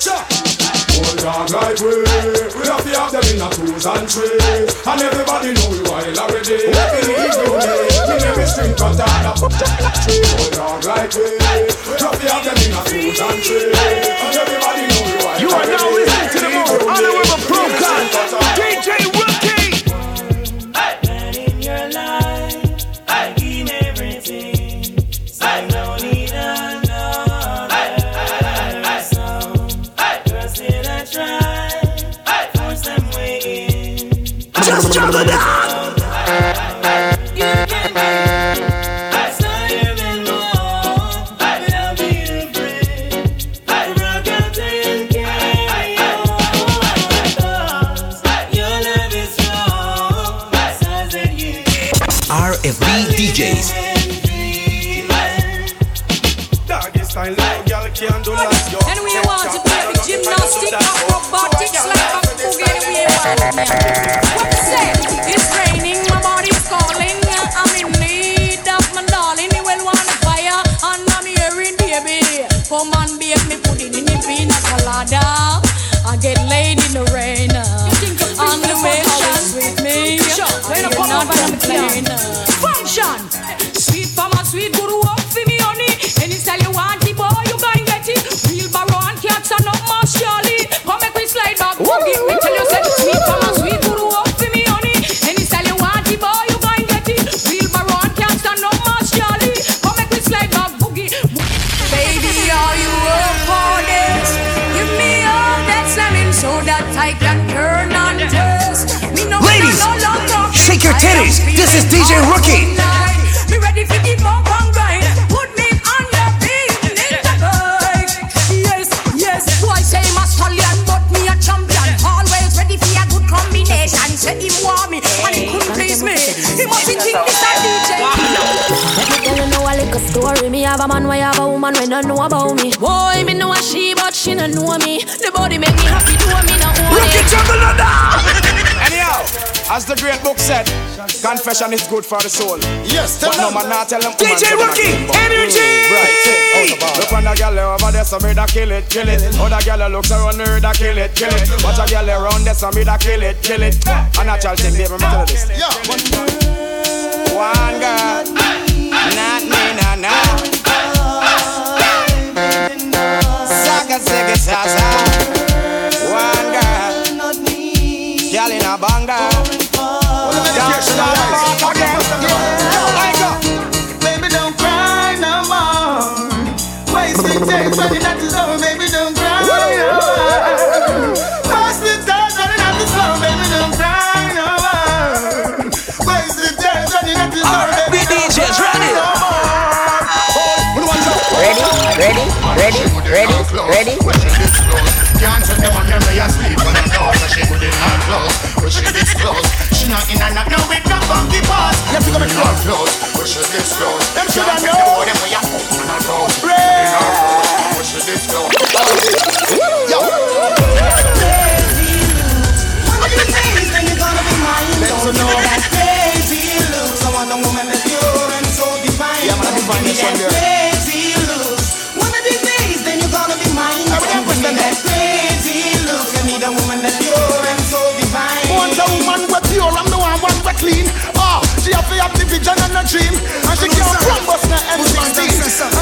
S13: Dog like we, we have to have them in a twos and threes. And everybody know we wild already. Believe you me, we never string cut out of Old dog like we, we have to have them in a twos and threes. And everybody
S42: can
S13: do last yo
S44: And we want to do the gymnastics, acrobatics like a boogie. I get laid in the rain. On the way, with me. Come This
S11: is DJ Rookie.
S44: Me ready for the bump and grind. Put me on your feet in the. Yes, yes. Boy say my stallion, but me a champion. Always ready for a good combination. Say him want me and he couldn't please me. He must think this a DJ.
S45: Let me tell you now a little story. Me have a man, why have a woman when don't know about me. Boy, me know a she, but she don't know me. The body make me happy, do me no
S13: as the great book said, confession is good for the soul. Yes, tell but no man not tell them.
S11: DJ Rookie, energy.
S13: Right, say, look on the girl over there, so me da kill it, kill it. Other girl looks around her, da kill it, kill it. Watch a girl around there, so me da kill it, kill it. And A natural thing, baby, me tell you this. One girl, not
S11: Ready?
S4: When she disclose,
S33: can't tell them I'm memory asleep when I know that she wouldn't have close. When she disclose, she not in and out, no it not funky boss. Let me go make love close. When she disclose, them should
S17: I know. Can't you know that I want.
S13: Yeah.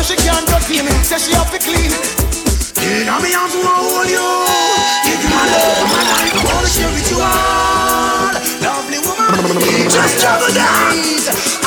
S13: She can't me. Say she have to clean.
S33: In my arms, I hold you. Give you my love, my life. I wanna share with you all. Lovely woman, just juggle dance.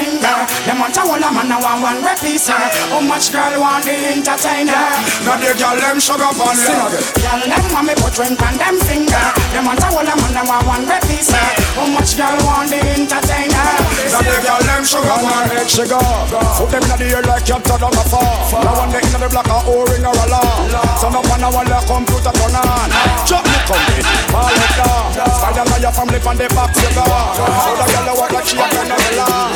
S33: dancing now
S13: a whole a man a want one repeater. How much girl want the entertainer? Got the girl them sugar bun Girl them want me put ring on them finger. Them want a whole a man a want one repeater. How much girl want the entertainer? Got the girl them sugar bun sugar. Put them in the air like you're on a far. Now one day in the block a O-ring or a law. Son up on a wall a computer turn on. Chop me company, all it down. Spider man your family from the back cigar. So the girl walk like she a kind of law.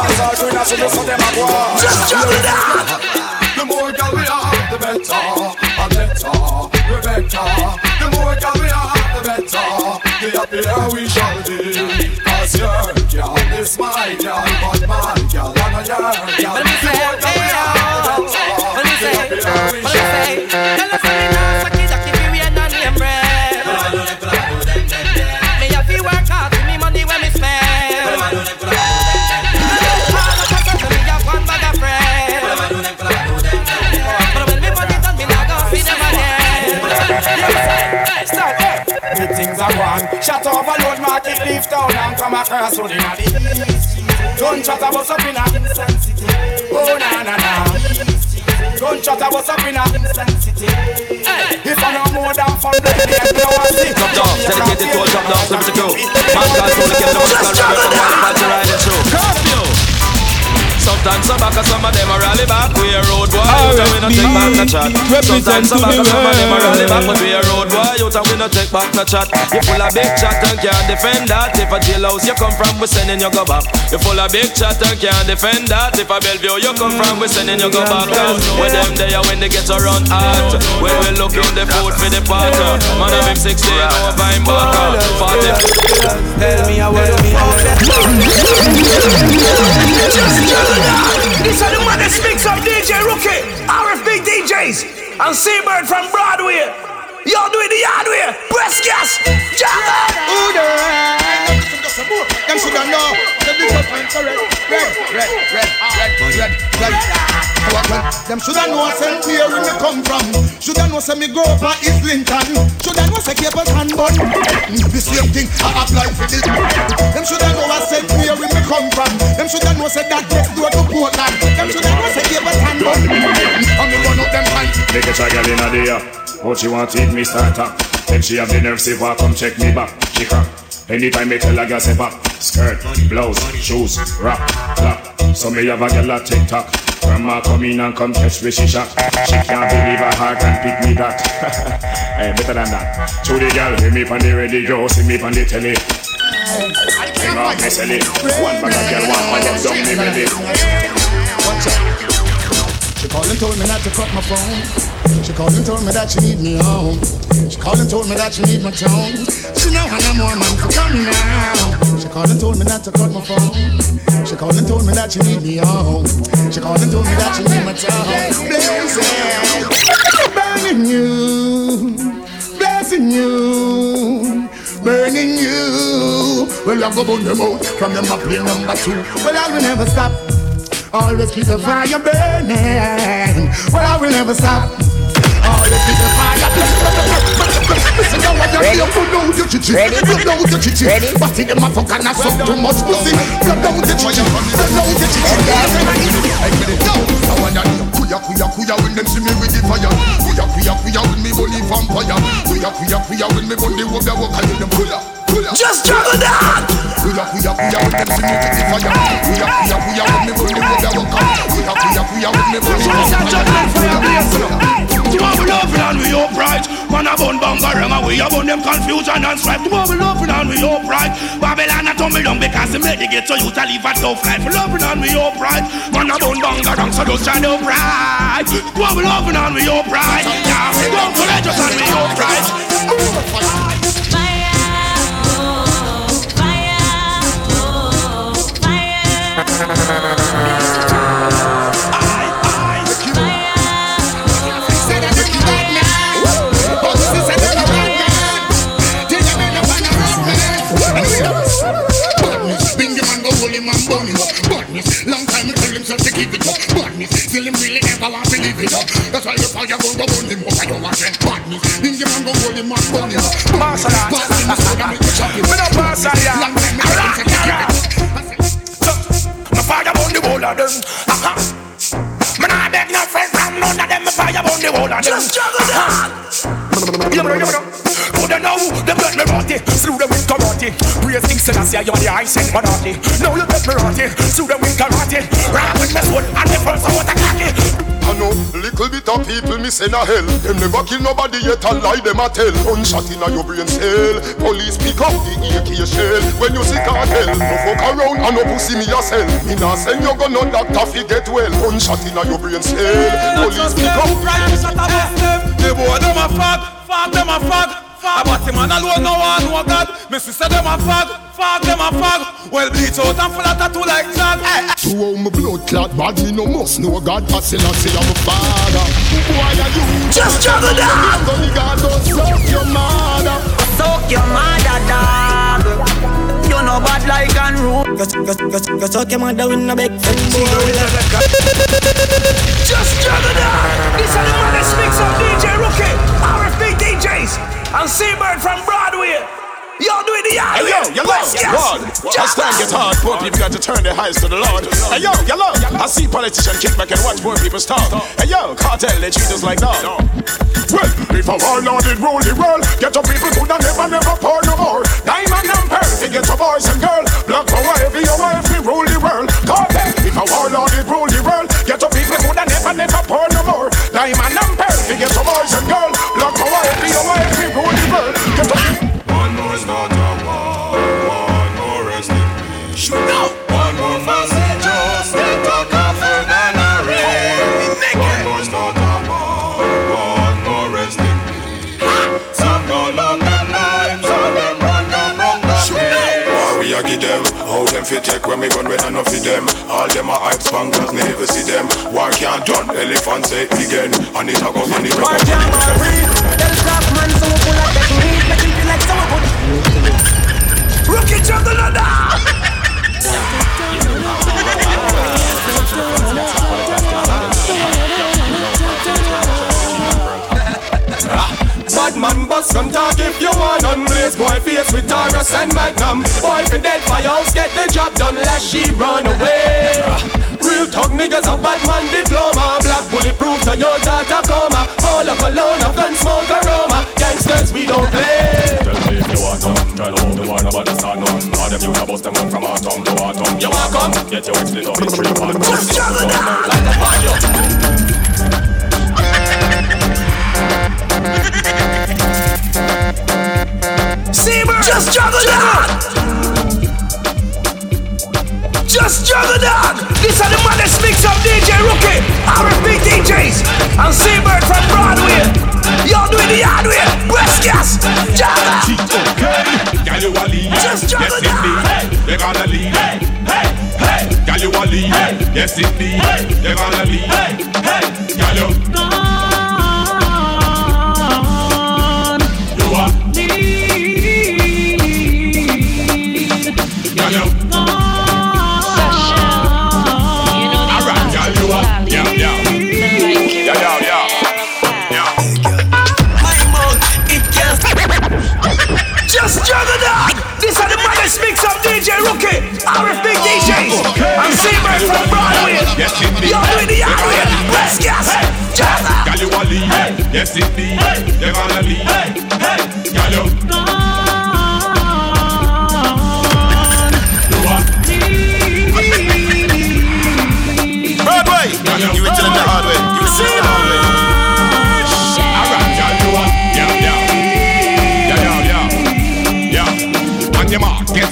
S13: That's all doing as you so them a go. Just chop it down.
S10: The more girl we have, the better, a better, the better. The more girl we have, the better, the happier we shall be. Cause your girl is my girl, but my girl and your. The girl
S13: are wrong. Shut overload market, leave town and come across road in the east. Don't chat about up in a. Oh na na na. Don't about up in a. If I know more than fun, then they know I see.
S24: Top dog, dedicated to all top dogs, 72. Man called Tony Kevin, the man called Robert, the man called Ryan Show. Curfew! Sometimes some back, some of them are rally back. We a road boy, you tell we no take back no chat. Sometimes some back, some of them are rally back, but we a road boy, you tell we no take back no chat. You full of big chat and can't defend that. If a jailhouse you come from, we sending you go back. You full of big chat and can't defend that. If a Bellevue you come from, we sending you go back. When them there, when they get around hot, when we look in the food for the part. Man, I'm 16 over in back. 40.
S13: Tell me, I will me.
S11: This is the maddest mix of DJ Rookie, RFB DJs, and Seabird from Broadway. Y'all do it the hard way. Breast gas, jam
S13: them should have know the different red, red, red, red, red, red, red. Them should have know here where me come from. Should have know say me grow up at East Lincoln. Should have know say Capel and Bun. The same thing I apply for this. Them should have know I said here where me come from. Them should have know say that next door to Portland. Them should have know say Capel and. And me run up them tight.
S46: Make a child in a day, but she want to eat me starter. Then she have the nerve say, come check me back. She crack. Anytime me tell a girl say pop, skirt, blouse, shoes, rap, clap. So me have a girl a tick tock. Grandma come in and come catch me she shot. She can't believe her heart can pick me that. hey, better than that. To the girl, hear me on the radio, see me on the telly. Hang on, me sell it. One bag of girl, one man up down me belly.
S13: Watch out. She called and told me not to cut my phone. She called and told me that she need me home. She called and told me that she need my tone. She know I know more man for coming now. She called and told me not to cut my phone. She called and told me that she need me home. She called and told me that she need my tone. Blazing, burning you, blessing you burning you. Well, I'm gonna burn them out from them up plane number two. Well, I will never stop. Always keep the fire burning. Well, I will never stop. Always keep the fire Ready? Ready? Ready? But in the motherfucker not so too much pussy. You know the chichi. You know the chichi. Yo, I wanna kuya kuya kuya when them see me with the fire. Kuya kuya kuya when me bully vampire. Kuya kuya kuya when me bully walk the walk and them pull up.
S11: Just juggle that.
S13: Kuya kuya kuya when them see me with the fire. Kuya kuya kuya when me bully walk the walk. Kuya kuya kuya when me bully walk the walk.
S11: Tomorrow we loving and we upright. Man a bun bangarang and we a bun them confusion and strife. Tomorrow we loving and we upright. Babylon a tumble down because they made it get so you to live a tough life. We loving and we upright. Man a bun bangarang so just to upright. Tomorrow we loving and we upright. Yeah, we don't courageous and we upright.
S13: Till him really never want to live it up. That's why you fire go go burn him up. I don't want them badness. Him give man go hold him and burn him
S11: Pass on that Me no pass on that My fire burn the whole of the Uh-huh. Beg no friend from none of them. Fire burn the whole of them. Just juggle that. You know, you know. Coulda know them get me rotty, slew them with karate. Praise King Selassie, you're the high sent monarchy. Now you get me rotty, slew them with karate. Rap with me sword and the first I want to cocky.
S5: I know little bit of people me send a hell. Them never kill nobody yet a lie them a tell. Gunshot in a your brain cell. Police pick up the AK shell. When you see cartel, no fuck around and no pussy me yourself. Me nah send you gun no doctor fi get well. Gunshot in a your brain cell. Police pick up.
S6: The boy them a fag, fag them a fag. Fag, but him man alone no one know God. Me sister them a fag, fag them a fag. Well bleach out and full of tattoo like jag. Hey. Eh, eh.
S5: To how my blood clot bad, me no must know God. I still I say I'm a father. Why are you?
S11: Just juggle that.
S5: Gonna God don't suck your mother.
S9: Suck your mother, dog. You know bad like and rude. Go, go, go, go suck your mother with no big
S11: Just juggle that. This is the maddest mix of DJ Rookie, RFB DJs, and Seabird from Broadway. Y'all doing the yard.
S20: Hey yo, you love, Lord. As time gets hard, poor people got to turn their eyes to the Lord. Hey yo, you love. I see politicians kick back and watch poor people starve. Hey yo, cartel, they treat us like dog.
S5: Well, if a warlord did rule the world, get your people could never, never pour no more. Diamond and pearl, to get your boys and girls. Black power, every your wife, we rule the world. Cartel, if a warlord did rule the world, get your people could never, never pour no more. Diamond and pearl, to get your boys and girls. Black power, every your wife, we rule the world. Get your
S47: One
S5: how them fit take when me gun when I no fit them. All them a hype spangles, me never see them. War can't done, elephant say it again, and it a go on the
S9: War
S5: record.
S9: can't breathe. Tell Scrap man so full of technique. Make him feel like someone put
S11: Rookie juggle that.
S20: Man bust gun talk if you want on Blaze boy face with Taurus and Magnum Boy for dead for house get the job done lest she run away Real talk niggas a bad man diploma Black bulletproof so your daughter coma All up alone of gun smoke aroma Gangsters we don't play
S48: Tell me if you want none, girl, hold the one about the start none. All them you bust them one from autumn to autumn. You want come? Get your split up in three parts. Just juggle like a fire.
S11: Seabird, just juggle that. Just juggle that. This is the maddest mix of DJ Rookie, RFB DJs, and Seabird from Broadway. Y'all doing the hard way. Breast gas. Juggle.
S20: Girl you a lead,
S11: Just juggle
S20: yes indeed. You gonna lead, hey, hey, hey. Girl you a lead, yes indeed. You gonna lead, hey, hey. Girl. You
S11: way. Breast gas. Juggle.
S20: Girl, you a lead, yes indeed. You gonna lead, girl, you. Broadway, you were telling the hard way. You see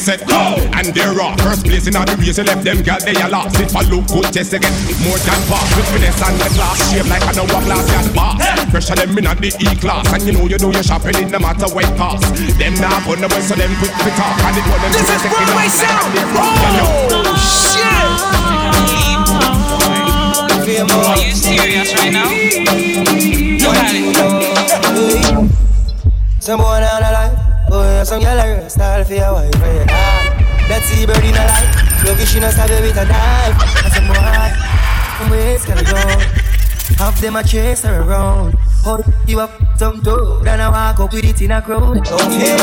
S20: set, go, and they're off. First place in all the race, you left them girl they are lost. If I look good, just again more than pass. With finesse and the class, shape like an hourglass, got boss. Pressure them in at the E class, and you know you do your shopping in no matter what it cost. Them now put the way so them quick to talk, and it want them
S11: This
S20: to
S11: is
S20: take it
S11: Broadway sound. Oh shit.
S49: Are you serious right now? You got it.
S9: Some boy down the boy, some a style for your wife, for your dog. That Seabird in the light, lucky she not stab you with a knife. And some boy, from where it's gonna go. Half them a chase her around. Hold you up some dough, then I walk up with it in a crowd. Okay.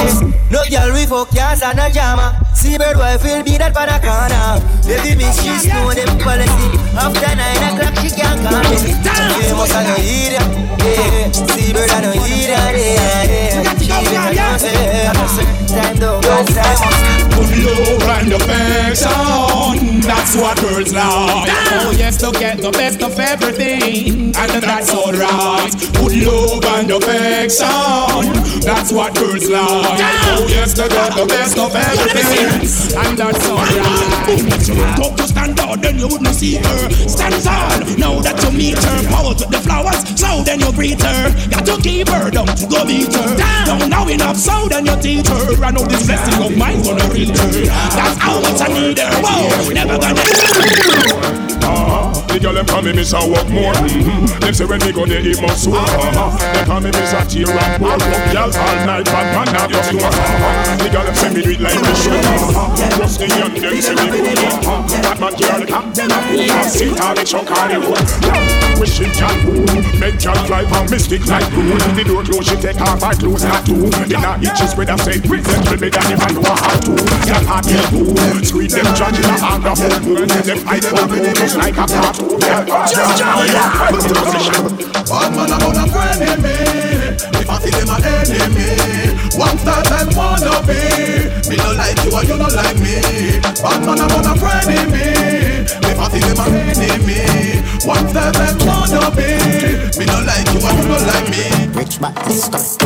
S9: No girl we fuck yas and a jammer. Seabird wife will be that for the corner. Baby miss she know them policy. After nine o'clock she can't call me. Famous I no hear ya. Yeah, Seabird I no hear ya. Yeah, yeah. She even know say, time don't pass time.
S13: Put love and affection. That's what girls like. Oh yes, to get the best of everything, and that's alright. Put love and affection. That's what girls like. Oh yes, to get the best of everything, and that's alright. Went to stand out, then you would not see her. Stand tall. Now that you meet her, pose with the flowers, so then you greet her. Got to keep her, don't you go beat her. Don't know enough, so then you teach her. I know this blessing of mine gonna her. That's how much I need her. Whoa, never gonna.
S10: Ah, the girl them call me I work more. Mm-hmm. Them say when me go there, it must work. Ah, they call me I tear and pour. Rock girl all night, bad man not just door. Ah, the girl them say me do it like me should. Ah, just the young them say me good. Ah, bad man girl the captain of who can sit on the chunk on the road. Wishing can who make can fly from mystic like blue. The door close, she take off her clothes not too. The night itches with a say present me than if I know how to. Hot yeah boo, sweet them judge in a hand of boo. Them for boo just like a cartoon. Just
S50: Bad man, I'm on a friend in me. If I see them an enemy, one star time wanna be. Me no like you and you no like me. Bad man, I'm on a friend in me. If I see them an enemy, one star time wanna be. Me no like you and you no like me.
S17: Rich back to start.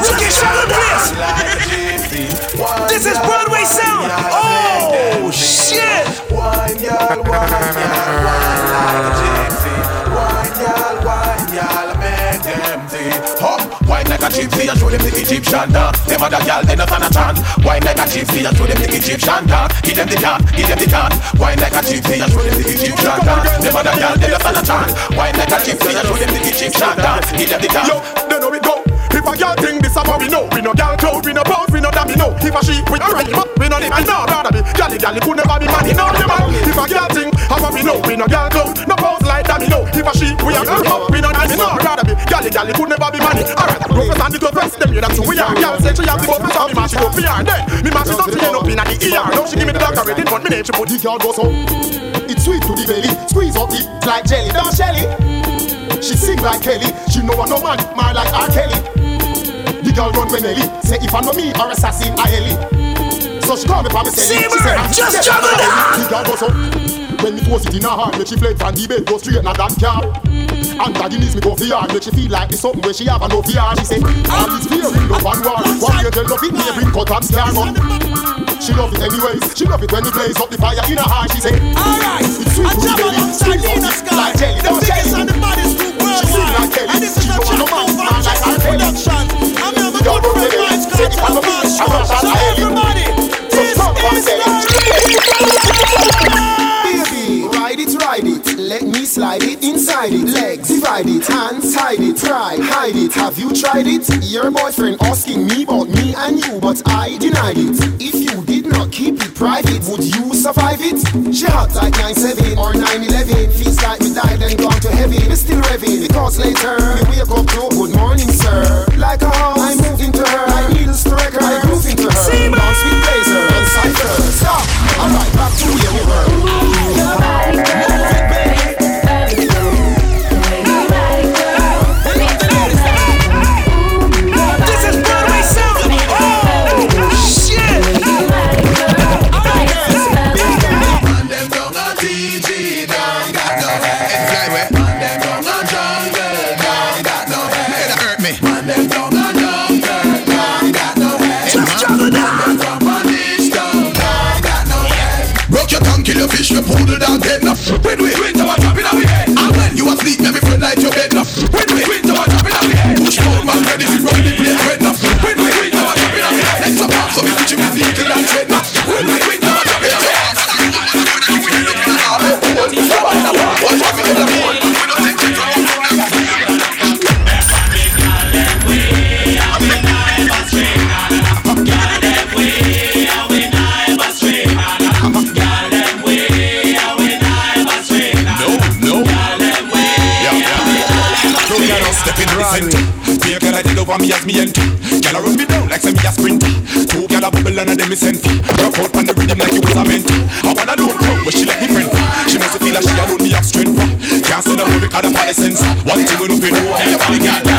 S50: Look
S11: at Charlotte Bliss. This is Broadway sound. Oh shit.
S50: Wine y'all, wine y'all, wine like a gypsy. Wine y'all, wine y'all, make them see. Hop, wine like a gypsy and show them the Egyptian dance. Them other y'all, they not stand a chance. Wine like a gypsy and show them the Egyptian dance. Give them the dance, give them the dance. Wine like a gypsy and show them the Egyptian dance. Them other y'all, they not stand a chance. Wine like a gypsy and show them the Egyptian dance. Give them the dance.
S10: Yo, they know we go. If a girl think this about we know, we no girl cloud, we no pose, we no dummy know. If a sheep we a red, we no need, I know rather be. Gally gally could never be money, no the man. If a girl think how we know, we no girl cloud, no pose like dummy know. If a sheep we a girl we no dummy know rather be. Gally gally could never be money. Alright, roughest and the toughest, them you that's who we are. Girl say she have the buffest, so me mash it up for her. Then me mash it up to end up in the ER. Now she give me the dog already, one minute she put the girl goes up.
S17: It's sweet to the belly, squeeze up it like jelly. Don't Shelly. She sing like Kelly, she know a no man, man like R. Kelly. The girl run when Ellie say if I know me or assassin I Ellie. So she call me for me say she say
S11: just juggle.
S17: The girl goes up when me force it in her heart, make she fled from the bed, go straight na that car. Antagonist me go for yard, make she feel like it's something where she have a no fear. She say all this fear in love and war. One tell love it, me bring cut and scar She love it anyways. She love it when we blaze up the fire in her heart. She say
S11: Alright,
S17: it's sweet
S11: I
S17: to the belly, squeeze up
S11: Sky,
S17: like jelly. Divide it, hands hide it. Try hide it. Have you tried it? Your boyfriend asking me about me and you, but I denied it. If you did not keep it private, would you survive it? She hot like 9-7 or 9-11. Feels like we died and gone to heaven. We're still revving because later we wake up to good morning, sir. Like a house, I move into her. I needles to record, I groove into her. Dance with blazer and cipher. Stop. Alright, back to where we were.
S13: Over me as me enter. Girl I run me down like say me a sprinter. Girl
S51: a bubble and a dem me send fee. Rock out on the rhythm like it was a mentee. I wanna know come, but she me friend. She must feel like she alone me have strength. Can't stand up because of the sense. One thing we know we know, everybody got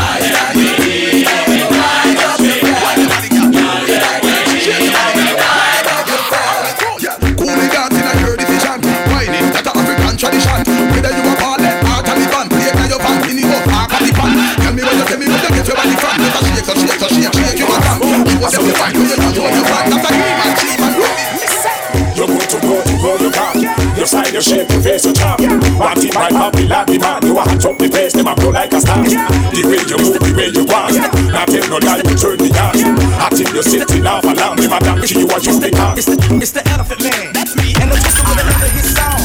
S10: like a star The way you move, the way you walk Now tell no lie, you turn the yard I think you're sitting off alarm Me madam, she you a use the car
S18: It's the, it's the elephant man, that's me. And the whistle with another hit song.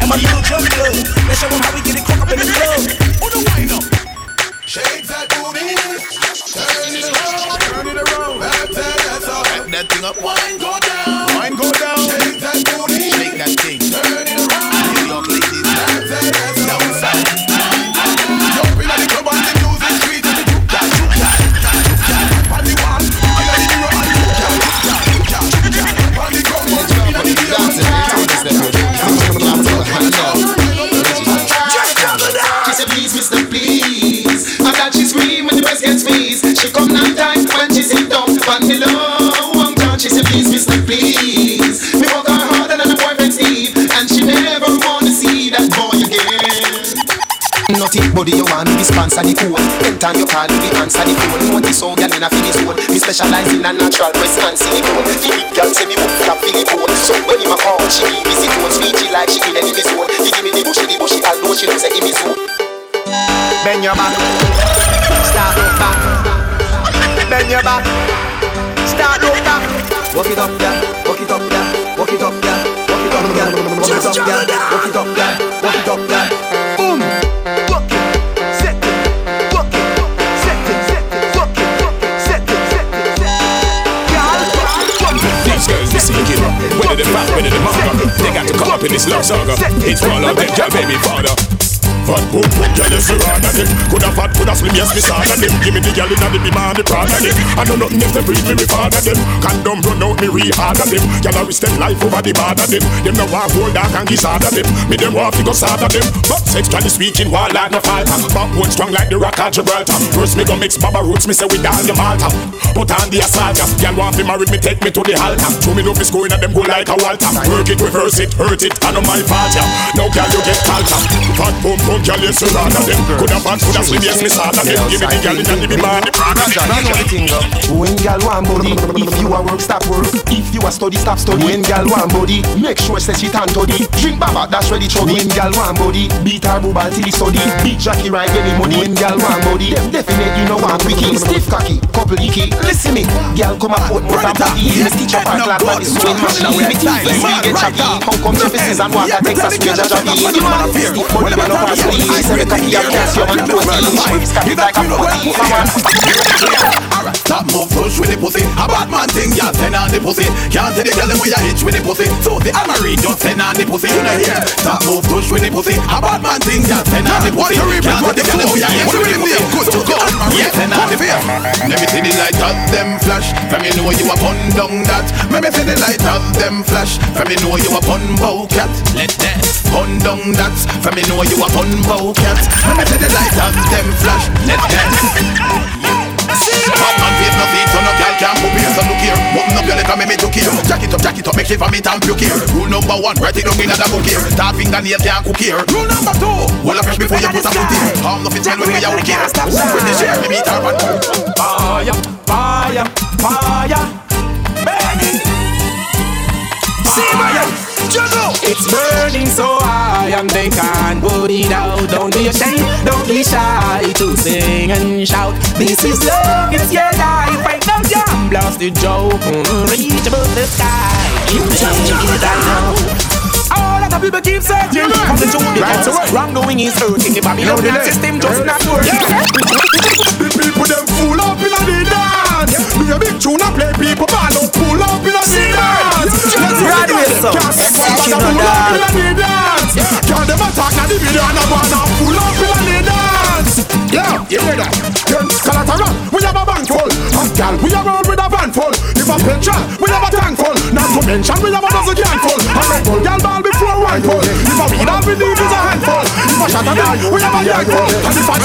S18: And my little jump club. Let's show 'em how we get it crunk up in the club. On the wind up.
S11: Shake that booty Turn it around, turn it around Back that ass up Back that thing up Wine
S17: want me sponsor the code Anytime you call me answer the phone. Notice how girl in a finish zone Me specialize in a natural breast and silicone Philip girl say me flap Philip bone So when him a call she give me zone Sweet she like she in any zone He give me the bushy the bushy Although she knows say give me zone Bend your back. Start look back. Bend your back. Start look back. Walk it up, yeah. Walk it up, yeah. Walk it up, yeah. Walk it up, yeah. Walk it up, yeah. Walk it up, yeah. Walk it up, yeah
S10: they fat, whether they manga They got to come up in this love saga. It's all of them, your baby father Fat boom see harder them Coulda fat, coulda slim, yes, me sadder them Give me the girl inna the bima and the prada them I know nothing else to breathe me, father them. Condom run out, me re-harder them. Girl, I risk them life over the bad border them. Them no want hold dark and kiss harder them. Me them want to go sadder them. But sexually speaking, wall like no falter Backbone strong like the rock of Gibraltar. First me go mix Baba roots, me say we down the Malta. Put on the assault, girl want to marry me, take me to the altar. Show me love is going at them go like a Walter. Work it, reverse it, hurt it, I know my fault, yeah. Now girl, you get falter Fat boom boom, girl, you see harder them. Coulda fat, coulda slim, yes, me sadder them. Give me the girl the bima and the prada them
S17: You know the thing. When girl want body, if you a work, stop work. If you a study, stop study. When girl want body, make sure say she tan toddy. Drink baba, that's ready chubby. When girl want body, beat her booba till he study. Beat Jackie when he money. When girl want body, them definite you know want quickie. Stiff cocky, couple icky. Listen me, girl come up put more than body. Stitch up her glad body so in machine. Me teeth me see get chaggy. How come Jefferson's and water Texas we judge jaggy. You man stiff but you no pass me. She say me cocky a calcium and protein. She cocky like a protein.
S11: Alright, stop move push with the pussy. A bad man thing, y'all send on the pussy. Can't tell the girl the way you hitch with the pussy. So the Amari just send on the pussy You know here Stop move push with the pussy. A bad man thing, y'all send on the pussy. Can't tell the girl the way you hitch with the pussy. Good to go Yeah, send on the pussy. Let me see the light of them flash. From you know you a pun down that. Let me see the light of them flash. From you know you a pun bow cat. Let that Pun down that. From you know you a pun bow cat. Let me see the light of them flash. Let that Bad man face no so no girl can put here. So look here, open up your and make me took here. Jack it up, jack it up, make she vomit and puke here. Rule number one, write it down in a book here. Star fingernail can't cook here. Rule number two, hold up fresh before you put a foot here. Harm nothing smell when we out here. When they share, me meet her and
S18: Fire, fire, fire. Burning. It's burning so high and they can't put it out. Don't be ashamed, don't be shy to sing and shout. This is love, it's your life. Right now, jam blast the joke. Reach above the sky. You change it, know. All of the people keep searching Coming to the right Wrong doing is hurting The Babylonian system just not working
S10: people them full up in a the dance. Do a big tune and play people ball up, pull up in a the dance.
S18: Broadway song.
S10: Can't see one man a pull up in a the dance. Can't them attack the video and a man a pull up in a the dance. Yeah, you hear that? Then collateral, we have a band full. And gal, we have roll with a van full. If
S11: for petrol. We have a tank full. Not to mention we have a dozen can full. A Red Bull girl ball before wine. If a weed all we is a handful. If a shot of them, we have a. And if I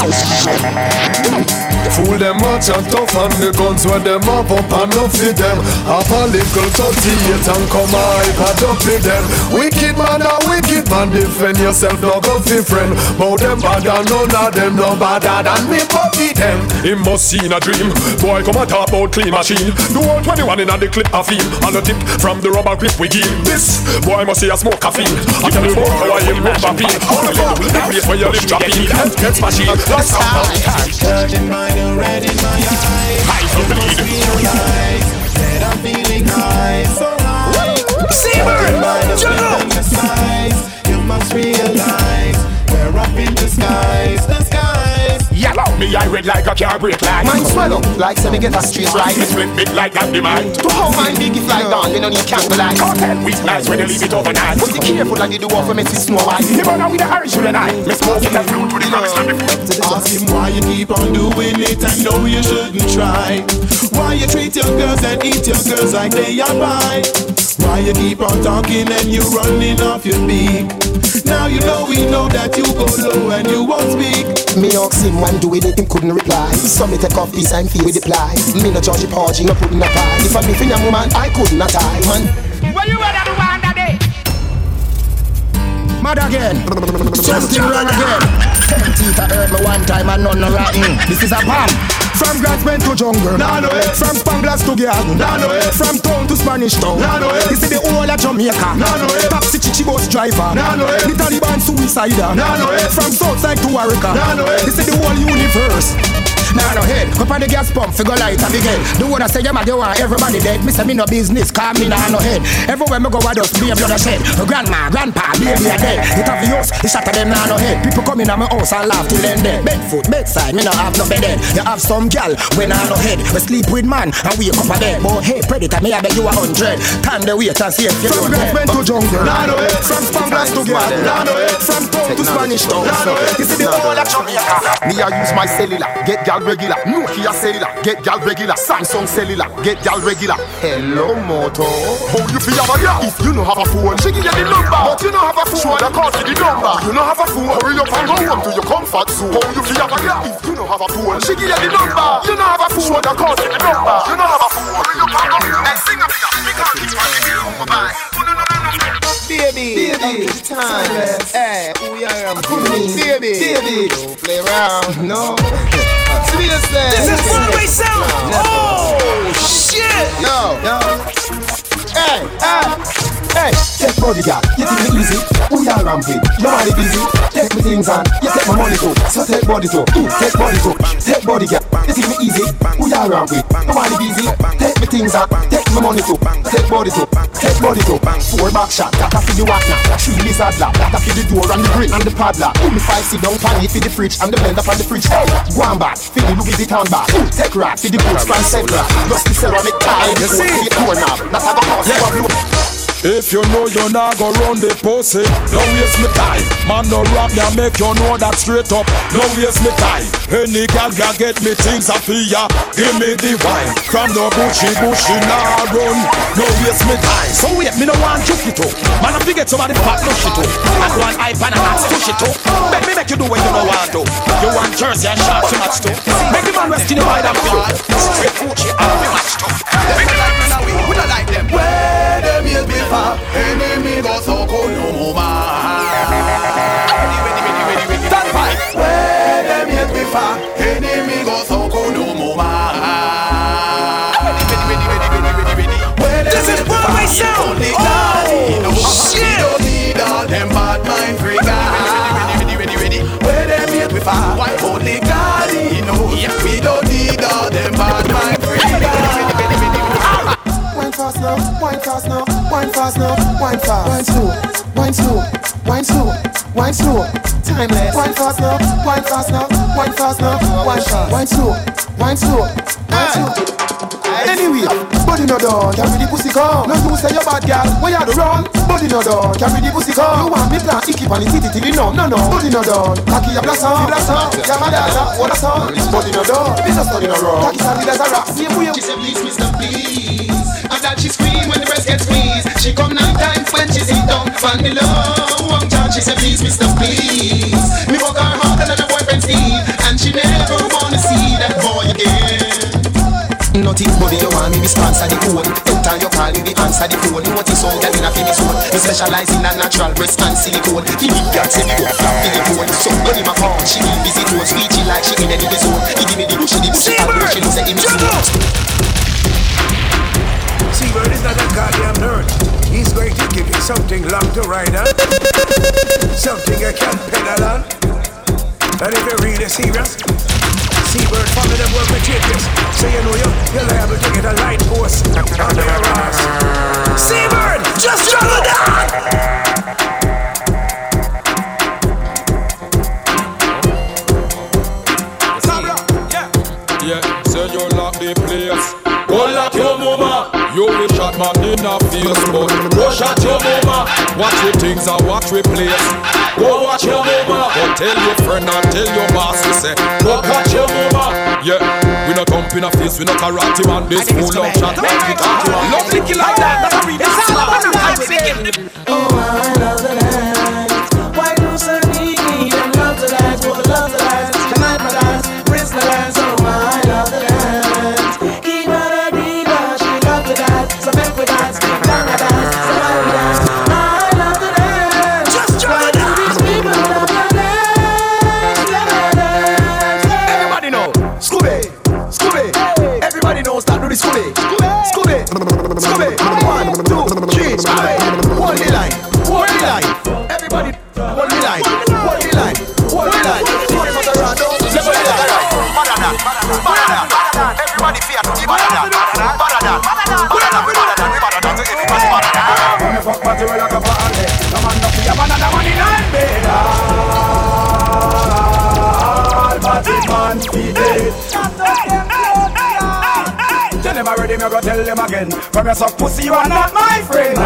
S10: Fool them much and tough and the guns where them up up and up for them. Have a little 38 and come I pad up with them. Wicked man a wicked man defend yourself no go fi friend. But them bad and none of them no badder than me puppy them. Him must seen a dream. Boy come and talk about clean machine. Do all 21 in a the clip a feel And the tip from the rubber grip we give. This boy must see a smoke caffeine I tell you about how I am How the place where you live dropping machine That's how
S18: Curtain mine red in my eyes.
S10: High for bleed.
S18: That I'm feeling high, so high. Curtain. You must realize we're up in the skies, the skies.
S11: Yellow, me I red like a car brake light.
S17: Mine swell up like say me get a straight right.
S11: Me split big like that demand.
S17: To how mine big if like down, me no need candlelight.
S11: Cartel weak nice when you leave it overnight.
S17: But be careful like you do off of me see snow white.
S11: You burn out with the Irish with the night. Me smoke it and blue to the rocks and the
S18: Ask him why you keep on doing it. I know you shouldn't try. Why you treat your girls and eat your girls like they are pie. Why you keep on talking and you running off your beat. Now you know we know that you go low and you won't speak.
S17: Me ask him when doing it, him couldn't reply. So me take off this and feel with the ply. Me no judge the porgy, oh, no put in a pie. If I be fin a woman, I couldn't a tie, man.
S11: Where you at the one that day? Mad again. Something wrong again. Teeth I hurt me one time and none no rotten. Mm. This is a bomb. From Glassman to jungle,
S18: Nah, no.
S11: From Spanglass to Garden,
S18: Nah, no.
S11: From town to Spanish town,
S18: Nah, no.
S11: This is the whole of Jamaica,
S18: Nah, no way.
S11: Taxi chichi bus driver,
S18: Nah, no way.
S11: The Taliban suicider,
S18: Nah, no.
S11: From Southside to Warwick,
S18: Nah, no.
S11: This is the whole universe. Nah, no head. Up on the gas pump, figure light up again. Do what I say, mad, you want everybody dead. Me say me no business, call me nah no head. Everywhere me go, I just be a blood shed. Grandma, grandpa, baby a dead. It have the house, it shot to them nah no head. People come in at my house and laugh till then dead. Bedfoot, bedside, me no have no bed head. You have some gal when I no head. We sleep with man and wake up a bed. But hey, predator, me I bet you a hundred. Time the wait and see if you From Blackman to jungle,
S18: Nah, no way.
S11: From Spanglass to Garden,
S18: Nah, no way.
S11: From town to Spanish town.
S18: Nah, no way.
S11: This is the whole of Jamaica.
S17: Me I use my cellular, get gal regular. Nokia cellular, get gal regular. Samsung cellular, get gal regular. Hello moto.
S10: How you feel have a girl?
S17: If you no have a phone, she give you the number.
S10: But you don't have a phone.
S17: Show the card for the number.
S10: You don't have a phone. Hurry up and go home to your comfort zone. How you feel have a girl?
S17: If you no have a phone, she give you the number.
S10: You don't have a phone.
S17: Show the card for the number.
S10: You don't have a phone. Hurry up and go home.
S17: Hey, sing up, we can't keep on the number.
S18: Baby, baby, time. Hey, who you are? Baby, baby, don't play around. No. Seriously.
S11: This is Broadway sound. Oh shit!
S18: No, no. Hey, hey.
S17: Hey, take body girl, you think me easy? Who you ramping? Money busy. Take me things and you take my money too. So take body too. Mm, take body too. Take body girl, you think me easy? Who you ramping? Money busy. Take me things and take my money too. Take body too. Take body too. Four back shot, that a the walk now. Three lizard lap, that a the door and the grill and the padlock. Me five sit down pan it for the fridge and the blender for the fridge. Hey, go on back, for the Louis Vuitton bag. Two take rack for the boots from Segra. Rusty ceramic tile, you see it knob. That a you a blow.
S10: If you know you're not go run the pussy, don't waste me time. Man, no rap I make you know that straight up. Don't waste me time. Any gal can get me things I feel ya. Give me the wine. From the bushy bushy nah run. Don't waste me time.
S11: So wait, me no want juke it up. Man, I forget somebody fat push it up. And one hype and a axe push it up. Make me make you do what you no want to. You want jersey and shorts to match to. Make the man rest in the mind and feel. Straight Gucci and be matched up. Make the like me we don't like them.
S18: Where them is before, so cold no. Stand by. Where them is before, enemy go so cold no more. Where them
S11: This is Broadway sound.
S18: only
S11: Oh, shit.
S18: Don't need all them bad mind freak Where them is before, why only daddy know. We don't need all them bad mind
S17: Wine fast now, wine fast now, wine fast now, wine fast. Wine slow, wine slow, wine slow, wine slow. Timeless. Wine fast now, wine fast now, wine fast now, wine fast. Wine slow, wine slow, wine slow. Anyway, body no done, carry the pussy come. No you say you bad girl, where you the run? Body no done, carry the pussy come. You want me plan, keep on it, it, it, no, no, no. Body no done, cocky a blossom, blossom. My data, what a song. Body no done, this a study no wrong. Cocky solid as a rock, same way.
S18: She said, please, Mr. Please,
S17: that she scream when the breast gets squeezed. She come nine times when she sit down. Find me low, one charge. She said, please, Mister, please. Me walk her harder than her boyfriend Steve, and she never wanna see that boy again. Notice body you want me be sponsor the code Anytime you call me the answer the phone Notice all that in a finish zone Me specialize in a natural breast and silicone The girl say me go flap in the phone So when him a call she need visit road Speechy like she in any zone He give me the rush, she the bush I she looks at him
S13: Seabird is not a goddamn nerd. He's going to give you something long to ride on, something you can pedal on. And if you're really serious, Seabird follow them work with changes. So you know you, you're liable to get a light post under your ass. Seabird, just drop it down!
S10: Yeah, say you lock the place. Go lock your mama. You will shot man in the face, but go shot your mama. Watch your things and watch we place. Go watch your mama. Go tell your friend and tell your boss to say, go catch your mama. Yeah, we not thump in a face, we not karate man. This fool love shot. Love licky like that. That's a read. It's all about the vibes.
S17: Oh, I love the dance. Why do some need and love to dance? What love to dance? Tonight my dance, wrist the dance.
S18: Two,
S13: them me go tell them again From your suck pussy, you are not my friend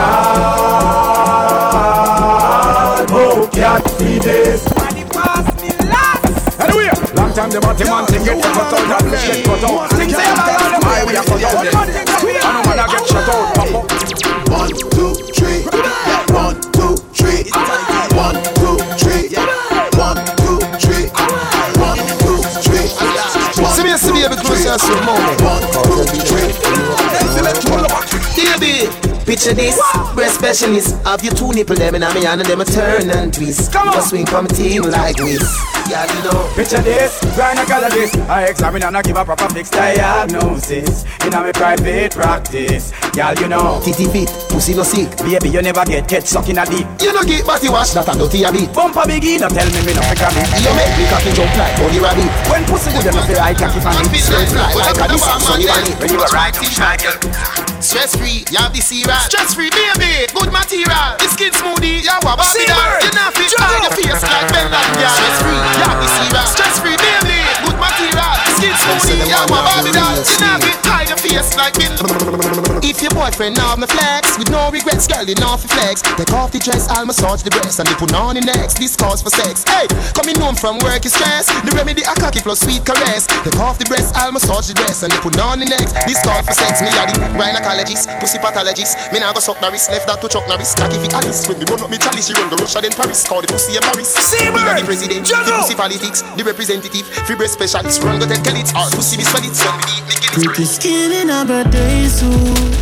S13: All book can't feed it Anyway, long time the body man thing get cut out and get cut out Things say around them high, we are cut out And no man a get shut out, up
S17: One, two, three. One, two, three. One, two, three. One, two, three. One, two, three. See me, see me, baby, close your moment. Picture this, breast specialist. Have your two nipple them in me hand and them a turn and twist. Come on, swing from team like this. Yeah, you know.
S13: Picture this, gynecologist. I got this i examine and I give a proper fixed diagnosis. In a me private practice. Girl, you know.
S17: Titty fit, pussy no sick.
S13: Baby, you never get catch sucking a dick.
S17: You no get body wash, that a dirty a bit.
S13: Bumper biggie, no tell me me no pick a bit.
S17: You make me cocky jump like Bunny Rabbit.
S13: When pussy good enough, I cocky fan it.
S17: Straight fly like a this sunny valley.
S13: When you a right in
S17: Stress free, you have the cereal. Stress free, baby, good material. The skin smoothie, you have a body
S13: Seabird,
S17: You not fit your face like Bin Laden. Stress free, you have the cereal. Stress free, baby, good material. Skin smoothie, you have a You not fit hide your face like Ben. If your boyfriend now me flex with no regrets, girl, you know flex. Take off the dress, I'll massage the breast and they put on the next. This calls for sex. Hey, coming home from work is stress. The remedy a cocky plus sweet caress. Take off the breast, I'll massage the dress and they put on the next. This calls for sex. Me a the gynecologist, pussy pathologist. Me nah go suck Norris, left that to Chuck Norris. Cocky fi Alice when me run up me chalice, she run the Russia then Paris. Call the pussy a Paris. Me a the president, the pussy politics, the representative, free breast specialist. Run go take kill it, or pussy me swell it. So me need me get it.
S11: Pretty skin in a birthday suit.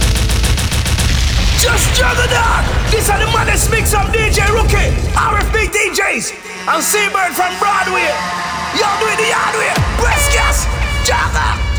S13: Just juggle that! This are the maddest mix of DJ Rookie, RFB DJs, and Seabird from Broadway. Y'all do it the hard way. Breast gas, juggle!